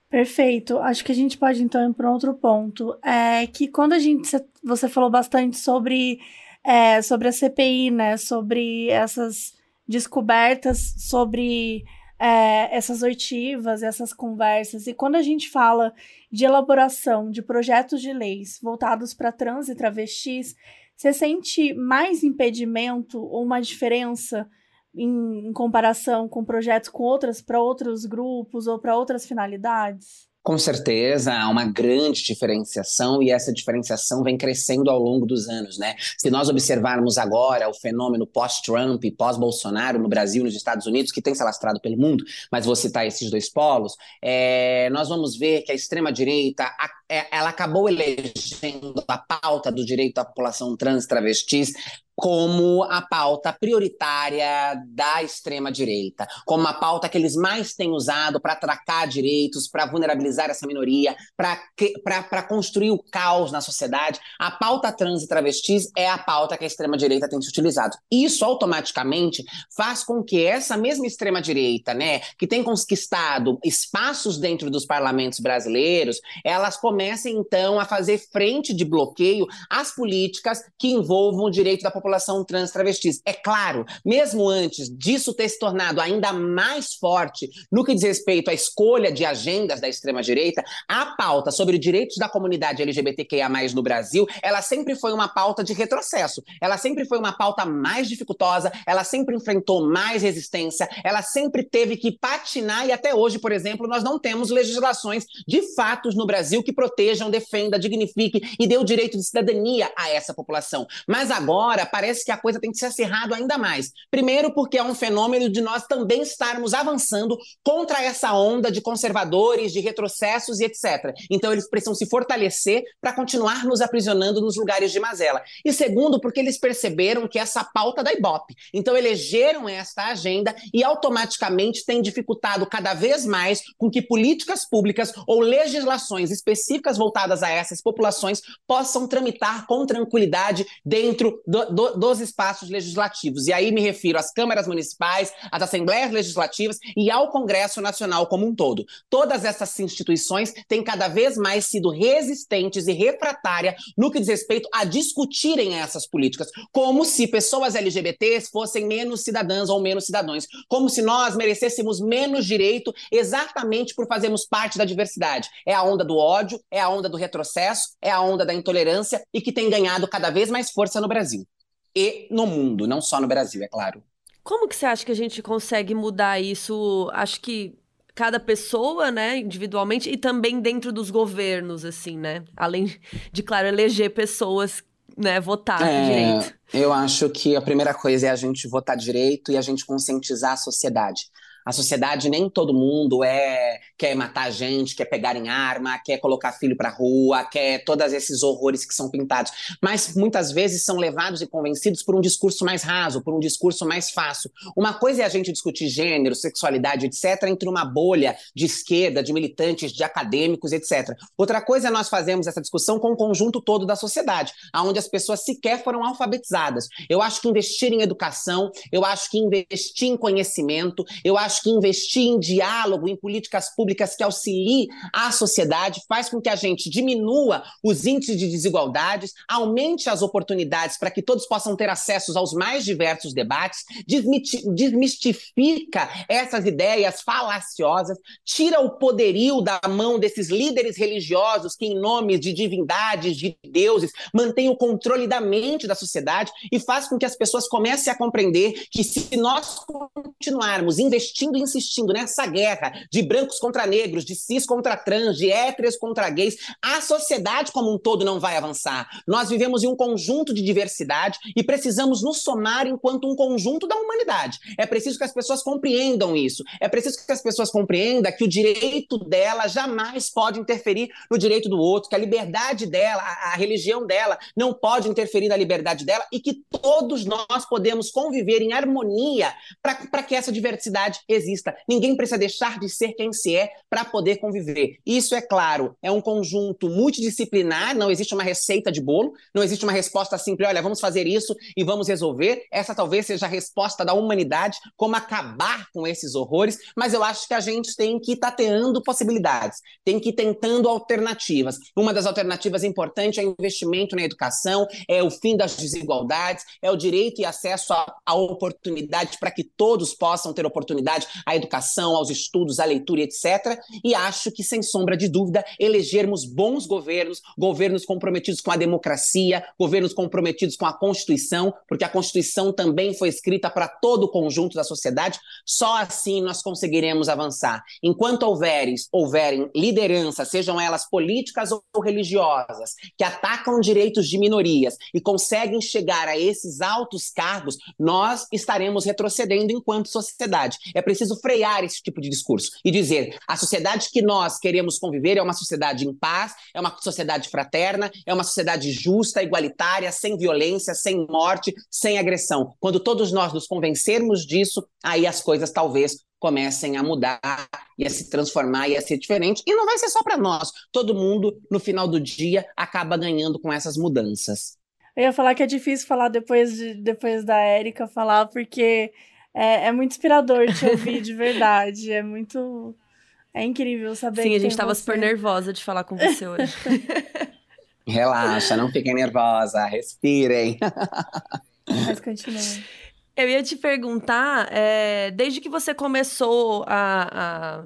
Perfeito. Acho que a gente pode então ir para outro ponto. É que quando a gente. Você falou bastante sobre, é, sobre a CPI, né? Sobre essas descobertas, sobre é, essas oitivas, essas conversas. E quando a gente fala de elaboração de projetos de leis voltados para trans e travestis, você sente mais impedimento ou uma diferença em, em comparação com projetos com outras para outros grupos ou para outras finalidades? Com certeza, há uma grande diferenciação e essa diferenciação vem crescendo ao longo dos anos, né? Se nós observarmos agora o fenômeno pós-Trump e pós-Bolsonaro no Brasil e nos Estados Unidos, que tem se alastrado pelo mundo, mas vou citar esses dois polos, é, nós vamos ver que a extrema-direita é, ela acabou elegendo a pauta do direito da população trans travestis como a pauta prioritária da extrema-direita, como a pauta que eles mais têm usado para atracar direitos, para vulnerabilizar essa minoria, para construir o caos na sociedade. A pauta trans e travestis é a pauta que a extrema-direita tem se utilizado. Isso automaticamente faz com que essa mesma extrema-direita, né, que tem conquistado espaços dentro dos parlamentos brasileiros, elas comecem então a fazer frente de bloqueio às políticas que envolvam o direito da população população trans travestis. É claro, mesmo antes disso ter se tornado ainda mais forte no que diz respeito à escolha de agendas da extrema-direita, a pauta sobre os direitos da comunidade LGBTQIA+, no Brasil, ela sempre foi uma pauta de retrocesso. Ela sempre foi uma pauta mais dificultosa, ela sempre enfrentou mais resistência, ela sempre teve que patinar e até hoje, por exemplo, nós não temos legislações de fatos no Brasil que protejam, defenda, dignifique e dê o direito de cidadania a essa população. Mas agora, parece que a coisa tem que ser acirrada ainda mais. Primeiro, porque é um fenômeno de nós também estarmos avançando contra essa onda de conservadores, de retrocessos e etc. Então, eles precisam se fortalecer para continuar nos aprisionando nos lugares de mazela. E segundo, porque eles perceberam que essa pauta da Ibope. Então, elegeram esta agenda e automaticamente tem dificultado cada vez mais com que políticas públicas ou legislações específicas voltadas a essas populações possam tramitar com tranquilidade dentro do, do dos espaços legislativos. E aí me refiro às câmaras municipais, às assembleias legislativas e ao Congresso Nacional como um todo. Todas essas instituições têm cada vez mais sido resistentes e refratárias no que diz respeito a discutirem essas políticas, como se pessoas LGBTs fossem menos cidadãs ou menos cidadãos, como se nós merecêssemos menos direito exatamente por fazermos parte da diversidade. É a onda do ódio, é a onda do retrocesso, é a onda da intolerância e que tem ganhado cada vez mais força no Brasil e no mundo, não só no Brasil, é claro. Como que você acha que a gente consegue mudar isso? Acho que cada pessoa, né, individualmente e também dentro dos governos, assim, né? Além de, claro, eleger pessoas, né, votar é, direito. Eu acho que a primeira coisa é a gente votar direito e a gente conscientizar a sociedade. A sociedade nem todo mundo é quer matar gente, quer pegar em arma, quer colocar filho para rua, quer todos esses horrores que são pintados. Mas muitas vezes são levados e convencidos por um discurso mais raso, por um discurso mais fácil. Uma coisa é a gente discutir gênero, sexualidade, etc., entre uma bolha de esquerda, de militantes, de acadêmicos, etc. Outra coisa é nós fazermos essa discussão com o conjunto todo da sociedade, onde as pessoas sequer foram alfabetizadas. Eu acho que investir em educação, eu acho que investir em conhecimento, eu acho acho que investir em diálogo, em políticas públicas que auxiliem a sociedade, faz com que a gente diminua os índices de desigualdades, aumente as oportunidades para que todos possam ter acesso aos mais diversos debates, desmistifica essas ideias falaciosas, tira o poderio da mão desses líderes religiosos que, em nome de divindades, de deuses, mantêm o controle da mente da sociedade e faz com que as pessoas comecem a compreender que se nós continuarmos investindo insistindo, insistindo nessa guerra de brancos contra negros, de cis contra trans, de héteros contra gays, a sociedade como um todo não vai avançar. Nós vivemos em um conjunto de diversidade e precisamos nos somar enquanto um conjunto da humanidade. É preciso que as pessoas compreendam isso. É preciso que as pessoas compreendam que o direito dela jamais pode interferir no direito do outro, que a liberdade dela, a, a religião dela, não pode interferir na liberdade dela e que todos nós podemos conviver em harmonia para que essa diversidade exista. Ninguém precisa deixar de ser quem se é é para poder conviver. Isso, é claro, é um conjunto multidisciplinar, não existe uma receita de bolo, não existe uma resposta simples, olha, vamos fazer isso e vamos resolver. Essa talvez seja a resposta da humanidade, como acabar com esses horrores, mas eu acho que a gente tem que ir tateando possibilidades, tem que ir tentando alternativas. Uma das alternativas importantes é o investimento na educação, é o fim das desigualdades, é o direito e acesso à oportunidade para que todos possam ter oportunidade à educação, aos estudos, à leitura, etc. E acho que, sem sombra de dúvida, elegermos bons governos, governos comprometidos com a democracia, governos comprometidos com a Constituição, porque a Constituição também foi escrita para todo o conjunto da sociedade. Só assim nós conseguiremos avançar. Enquanto houverem, houverem lideranças, sejam elas políticas ou religiosas, que atacam direitos de minorias e conseguem chegar a esses altos cargos, nós estaremos retrocedendo enquanto sociedade. É preciso frear esse tipo de discurso e dizer: a sociedade que nós queremos conviver é uma sociedade em paz, é uma sociedade fraterna, é uma sociedade justa, igualitária, sem violência, sem morte, sem agressão. Quando todos nós nos convencermos disso, aí as coisas talvez comecem a mudar e a se transformar e a ser diferente. E não vai ser só para nós. Todo mundo, no final do dia, acaba ganhando com essas mudanças. Eu ia falar que é difícil falar depois, de, depois da Érica falar, porque é, é muito inspirador te ouvir de verdade. É muito. É incrível saber Sim, a gente estava super nervosa de falar com você hoje. Relaxa, não fiquem nervosa, respirem. Mas continua. Eu ia te perguntar, é, desde que você começou a,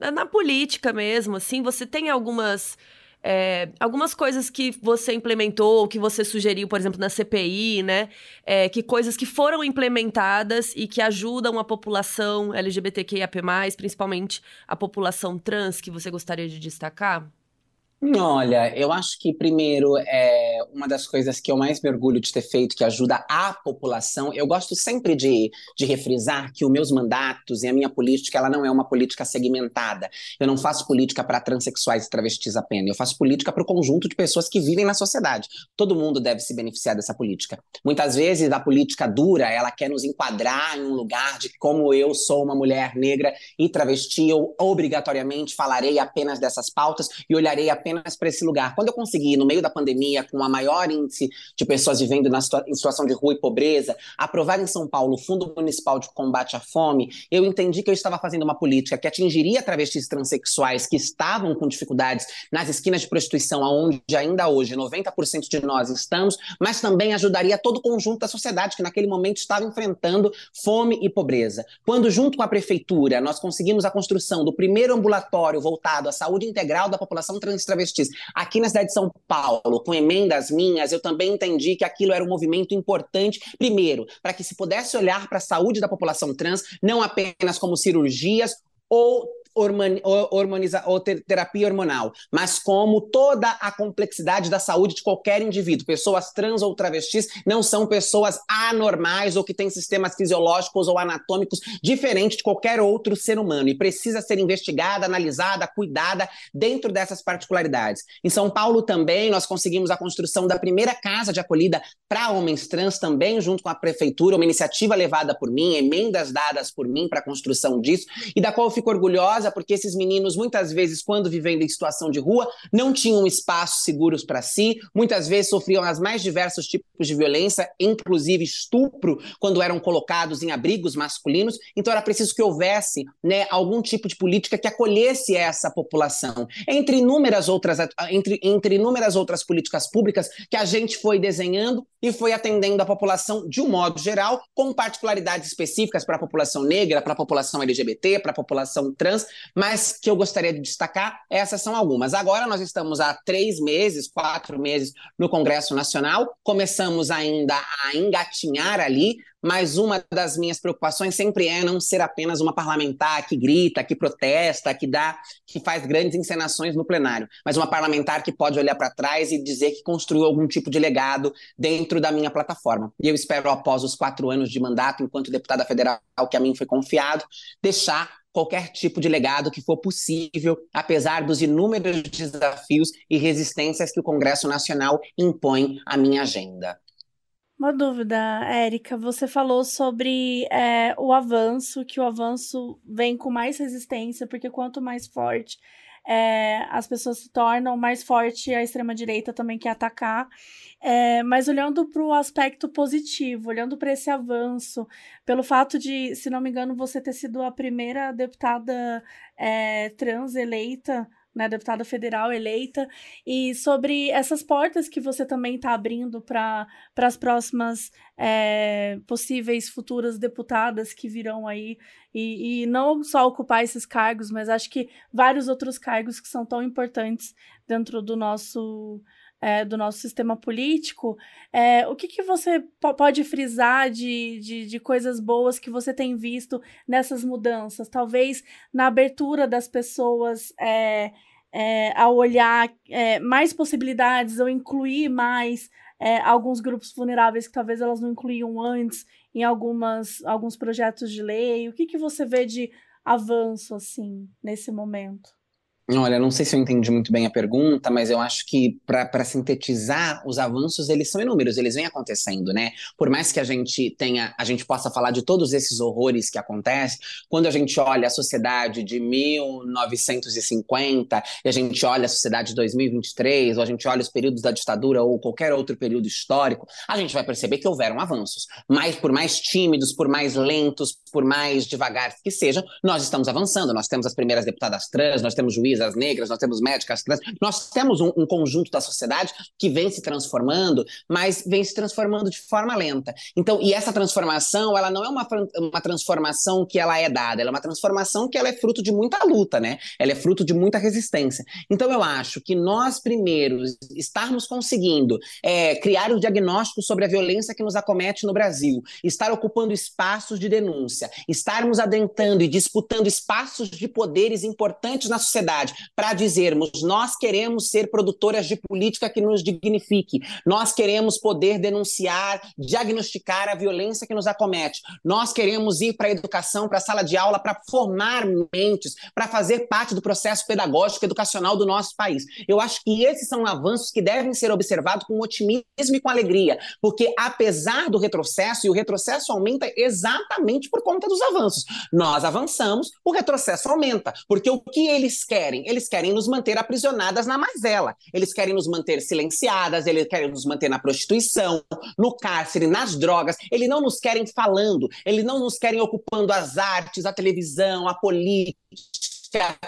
a, na política mesmo, assim, você tem algumas é, algumas coisas que você implementou, que você sugeriu, por exemplo, na CPI, né? É, que coisas que foram implementadas e que ajudam a população LGBTQIAP+, principalmente a população trans, que você gostaria de destacar? Olha, eu acho que, primeiro, é uma das coisas que eu mais me orgulho de ter feito, que ajuda a população. Eu gosto sempre de, de refrisar que os meus mandatos e a minha política, ela não é uma política segmentada. Eu não faço política para transexuais e travestis apenas. Eu faço política para o conjunto de pessoas que vivem na sociedade. Todo mundo deve se beneficiar dessa política. Muitas vezes, a política dura, ela quer nos enquadrar em um lugar de como eu sou uma mulher negra e travesti, eu obrigatoriamente falarei apenas dessas pautas e olharei apenas para esse lugar. Quando eu consegui, no meio da pandemia, com a maior índice de pessoas vivendo na situa em situação de rua e pobreza, aprovar em São Paulo o Fundo Municipal de Combate à Fome, eu entendi que eu estava fazendo uma política que atingiria travestis transexuais que estavam com dificuldades nas esquinas de prostituição, aonde ainda hoje 90% de nós estamos, mas também ajudaria todo o conjunto da sociedade que naquele momento estava enfrentando fome e pobreza. Quando, junto com a prefeitura, nós conseguimos a construção do primeiro ambulatório voltado à saúde integral da população trans travestis. Aqui na cidade de São Paulo, com emendas minhas, eu também entendi que aquilo era um movimento importante, primeiro, para que se pudesse olhar para a saúde da população trans, não apenas como cirurgias ou ou terapia hormonal, mas como toda a complexidade da saúde de qualquer indivíduo. Pessoas trans ou travestis não são pessoas anormais ou que têm sistemas fisiológicos ou anatômicos diferentes de qualquer outro ser humano e precisa ser investigada, analisada, cuidada dentro dessas particularidades. Em São Paulo também nós conseguimos a construção da primeira casa de acolhida para homens trans também junto com a prefeitura, uma iniciativa levada por mim, emendas dadas por mim para a construção disso e da qual eu fico orgulhosa porque esses meninos, muitas vezes, quando vivendo em situação de rua, não tinham espaços seguros para si, muitas vezes sofriam as mais diversos tipos de violência, inclusive estupro, quando eram colocados em abrigos masculinos. Então era preciso que houvesse né, algum tipo de política que acolhesse essa população. Entre inúmeras outras, entre, entre inúmeras outras políticas públicas que a gente foi desenhando e foi atendendo a população de um modo geral, com particularidades específicas para a população negra, para a população LGBT, para a população trans, mas que eu gostaria de destacar, essas são algumas. Agora nós estamos há três meses, quatro meses no Congresso Nacional, começamos ainda a engatinhar ali, mas uma das minhas preocupações sempre é não ser apenas uma parlamentar que grita, que protesta, que dá, que faz grandes encenações no plenário, mas uma parlamentar que pode olhar para trás e dizer que construiu algum tipo de legado dentro da minha plataforma. E eu espero, após os quatro anos de mandato enquanto deputada federal que a mim foi confiado, deixar qualquer tipo de legado que for possível, apesar dos inúmeros desafios e resistências que o Congresso Nacional impõe à minha agenda. Uma dúvida, Érica. Você falou sobre é, o avanço, que o avanço vem com mais resistência, porque quanto mais forte é, as pessoas se tornam, mais forte a extrema-direita também quer atacar. É, mas olhando para o aspecto positivo, olhando para esse avanço, pelo fato de, se não me engano, você ter sido a primeira deputada é, trans eleita né, deputada federal eleita, e sobre essas portas que você também está abrindo para as próximas é, possíveis futuras deputadas que virão aí, e, e não só ocupar esses cargos, mas acho que vários outros cargos que são tão importantes dentro do nosso é, do nosso sistema político, é, o que, que você pode frisar de, de, de, coisas boas que você tem visto nessas mudanças? Talvez na abertura das pessoas é, é a olhar é, mais possibilidades ou incluir mais é, alguns grupos vulneráveis que talvez elas não incluíam antes em algumas, alguns projetos de lei. O que, que você vê de avanço assim nesse momento? Olha, não sei se eu entendi muito bem a pergunta, mas eu acho que para sintetizar, os avanços eles são inúmeros, eles vêm acontecendo, né? Por mais que a gente tenha, a gente possa falar de todos esses horrores que acontecem, quando a gente olha a sociedade de 1950 e a gente olha a sociedade de 2023, ou a gente olha os períodos da ditadura ou qualquer outro período histórico, a gente vai perceber que houveram avanços. Mas por mais tímidos, por mais lentos, por mais devagar que sejam, nós estamos avançando. Nós temos as primeiras deputadas trans, nós temos juízes juízas negras, nós temos médicas trans, nós temos um, um, conjunto da sociedade que vem se transformando, mas vem se transformando de forma lenta. Então, e essa transformação, ela não é uma, uma transformação que ela é dada, ela é uma transformação que ela é fruto de muita luta, né? Ela é fruto de muita resistência. Então, eu acho que nós primeiros estarmos conseguindo é, criar o diagnóstico sobre a violência que nos acomete no Brasil, estar ocupando espaços de denúncia, estarmos adentrando e disputando espaços de poderes importantes na sociedade sociedade para dizermos nós queremos ser produtoras de política que nos dignifique, nós queremos poder denunciar, diagnosticar a violência que nos acomete, nós queremos ir para a educação, para a sala de aula, para formar mentes, para fazer parte do processo pedagógico educacional do nosso país. Eu acho que esses são avanços que devem ser observados com otimismo e com alegria, porque apesar do retrocesso, e o retrocesso aumenta exatamente por conta dos avanços, nós avançamos, o retrocesso aumenta, porque o que eles querem querem? Eles querem nos manter aprisionadas na mazela. Eles querem nos manter silenciadas, eles querem nos manter na prostituição, no cárcere, nas drogas. Eles não nos querem falando, eles não nos querem ocupando as artes, a televisão, a política,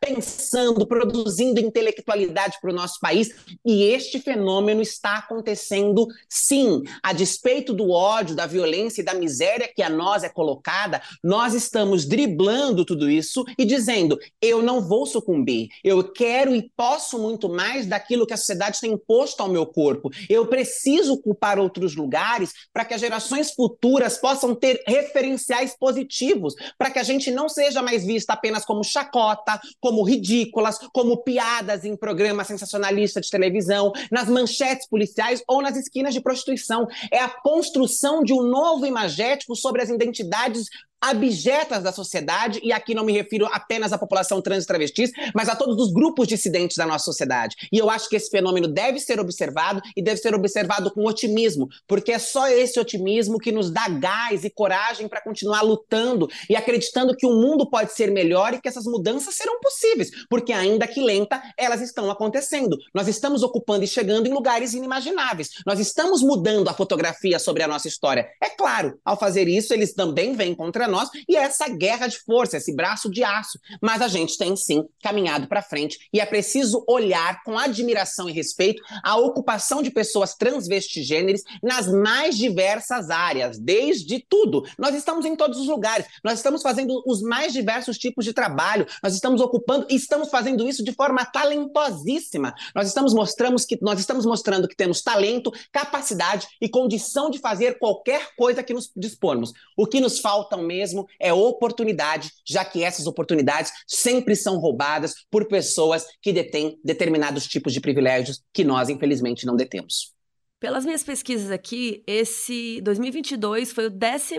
pensando, produzindo intelectualidade para o nosso país. E este fenômeno está acontecendo, sim. A despeito do ódio, da violência e da miséria que a nós é colocada, nós estamos driblando tudo isso e dizendo: eu não vou sucumbir, eu quero e posso muito mais daquilo que a sociedade tem imposto ao meu corpo. Eu preciso ocupar outros lugares para que as gerações futuras possam ter referenciais positivos, para que a gente não seja mais vista apenas como chacota, como como ridículas, como piadas em programas sensacionalistas de televisão, nas manchetes policiais ou nas esquinas de prostituição. É a construção de um novo imagético sobre as identidades abjetas da sociedade, e aqui não me refiro apenas à população trans e travestis, mas a todos os grupos dissidentes da nossa sociedade. E eu acho que esse fenômeno deve ser observado e deve ser observado com otimismo, porque é só esse otimismo que nos dá gás e coragem para continuar lutando e acreditando que o mundo pode ser melhor e que essas mudanças serão possíveis, porque ainda que lenta, elas estão acontecendo. Nós estamos ocupando e chegando em lugares inimagináveis. Nós estamos mudando a fotografia sobre a nossa história. É claro, ao fazer isso, eles também vêm contra nós e essa guerra de força, esse braço de aço. Mas a gente tem sim caminhado para frente e é preciso olhar com admiração e respeito a ocupação de pessoas transvestigêneres nas mais diversas áreas, desde tudo. Nós estamos em todos os lugares, nós estamos fazendo os mais diversos tipos de trabalho, nós estamos ocupando e estamos fazendo isso de forma talentosíssima. Nós estamos mostrando que nós estamos mostrando que temos talento, capacidade e condição de fazer qualquer coisa que nos dispormos. O que nos faltam mesmo mesmo é oportunidade, já que essas oportunidades sempre são roubadas por pessoas que detêm determinados tipos de privilégios que nós, infelizmente, não detemos. Pelas minhas pesquisas aqui, esse 2022 foi o 14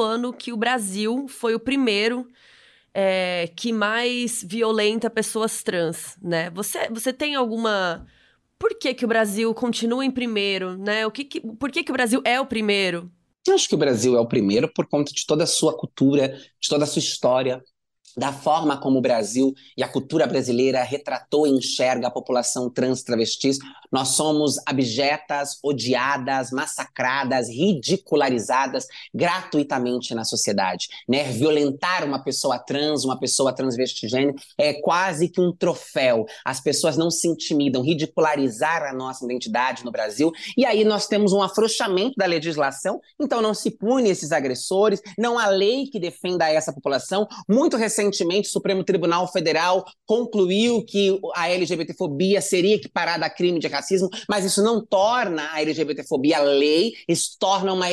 ano que o Brasil foi o primeiro é, que mais violenta pessoas trans, né? Você, você tem alguma por que, que o Brasil continua em primeiro, né? O que, que por que, que o Brasil é o primeiro? Eu acho que o Brasil é o primeiro por conta de toda a sua cultura, de toda a sua história, da forma como o Brasil e a cultura brasileira retratou e enxerga a população trans travestis. Nós somos abjetas, odiadas, massacradas, ridicularizadas gratuitamente na sociedade. Né? Violentar uma pessoa trans, uma pessoa transvestigênea, é quase que um troféu. As pessoas não se intimidam, ridicularizar a nossa identidade no Brasil. E aí nós temos um afrouxamento da legislação, então não se pune esses agressores, não há lei que defenda essa população. Muito recentemente, recentemente o Supremo Tribunal Federal concluiu que a LGBTfobia seria equiparada a crime de racismo, mas isso não torna a LGBTfobia lei, isso torna uma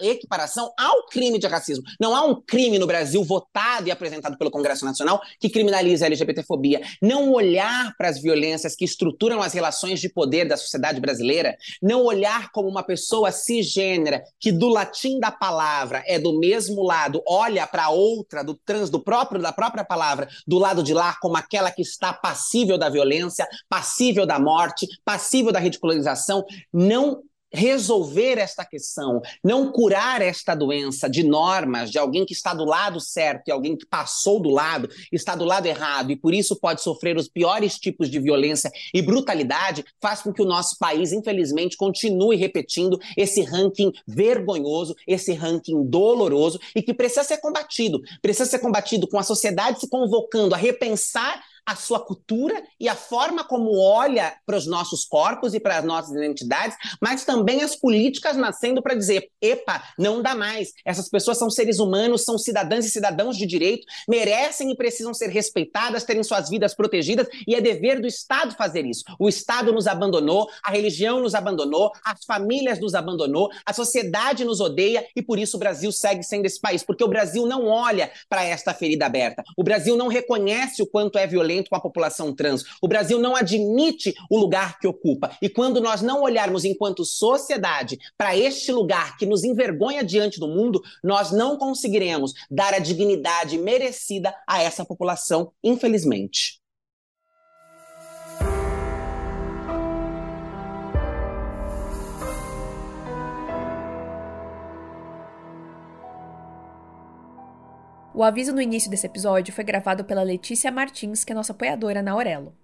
equiparação ao crime de racismo. Não há um crime no Brasil votado e apresentado pelo Congresso Nacional que criminalize a LGBTfobia. Não olhar para as violências que estruturam as relações de poder da sociedade brasileira, não olhar como uma pessoa cisgênera que do latim da palavra é do mesmo lado, olha para outra do trans do próprio da própria palavra, do lado de lá, como aquela que está passível da violência, passível da morte, passível da ridicularização, não resolver esta questão, não curar esta doença de normas de alguém que está do lado certo e alguém que passou do lado, está do lado errado e por isso pode sofrer os piores tipos de violência e brutalidade, faz com que o nosso país, infelizmente, continue repetindo esse ranking vergonhoso, esse ranking doloroso e que precisa ser combatido. Precisa ser combatido com a sociedade se convocando a repensar a sua cultura e a forma como olha para os nossos corpos e para as nossas identidades, mas também as políticas nascendo para dizer: epa, não dá mais. Essas pessoas são seres humanos, são cidadãs e cidadãos de direito, merecem e precisam ser respeitadas, terem suas vidas protegidas, e é dever do Estado fazer isso. O Estado nos abandonou, a religião nos abandonou, as famílias nos abandonou, a sociedade nos odeia e por isso o Brasil segue sendo esse país, porque o Brasil não olha para esta ferida aberta. O Brasil não reconhece o quanto é violento com a população trans. O Brasil não admite o lugar que ocupa. E quando nós não olharmos enquanto sociedade para este lugar que nos envergonha diante do mundo, nós não conseguiremos dar a dignidade merecida a essa população, infelizmente. O aviso no início desse episódio foi gravado pela Letícia Martins, que é nossa apoiadora na Aurelo.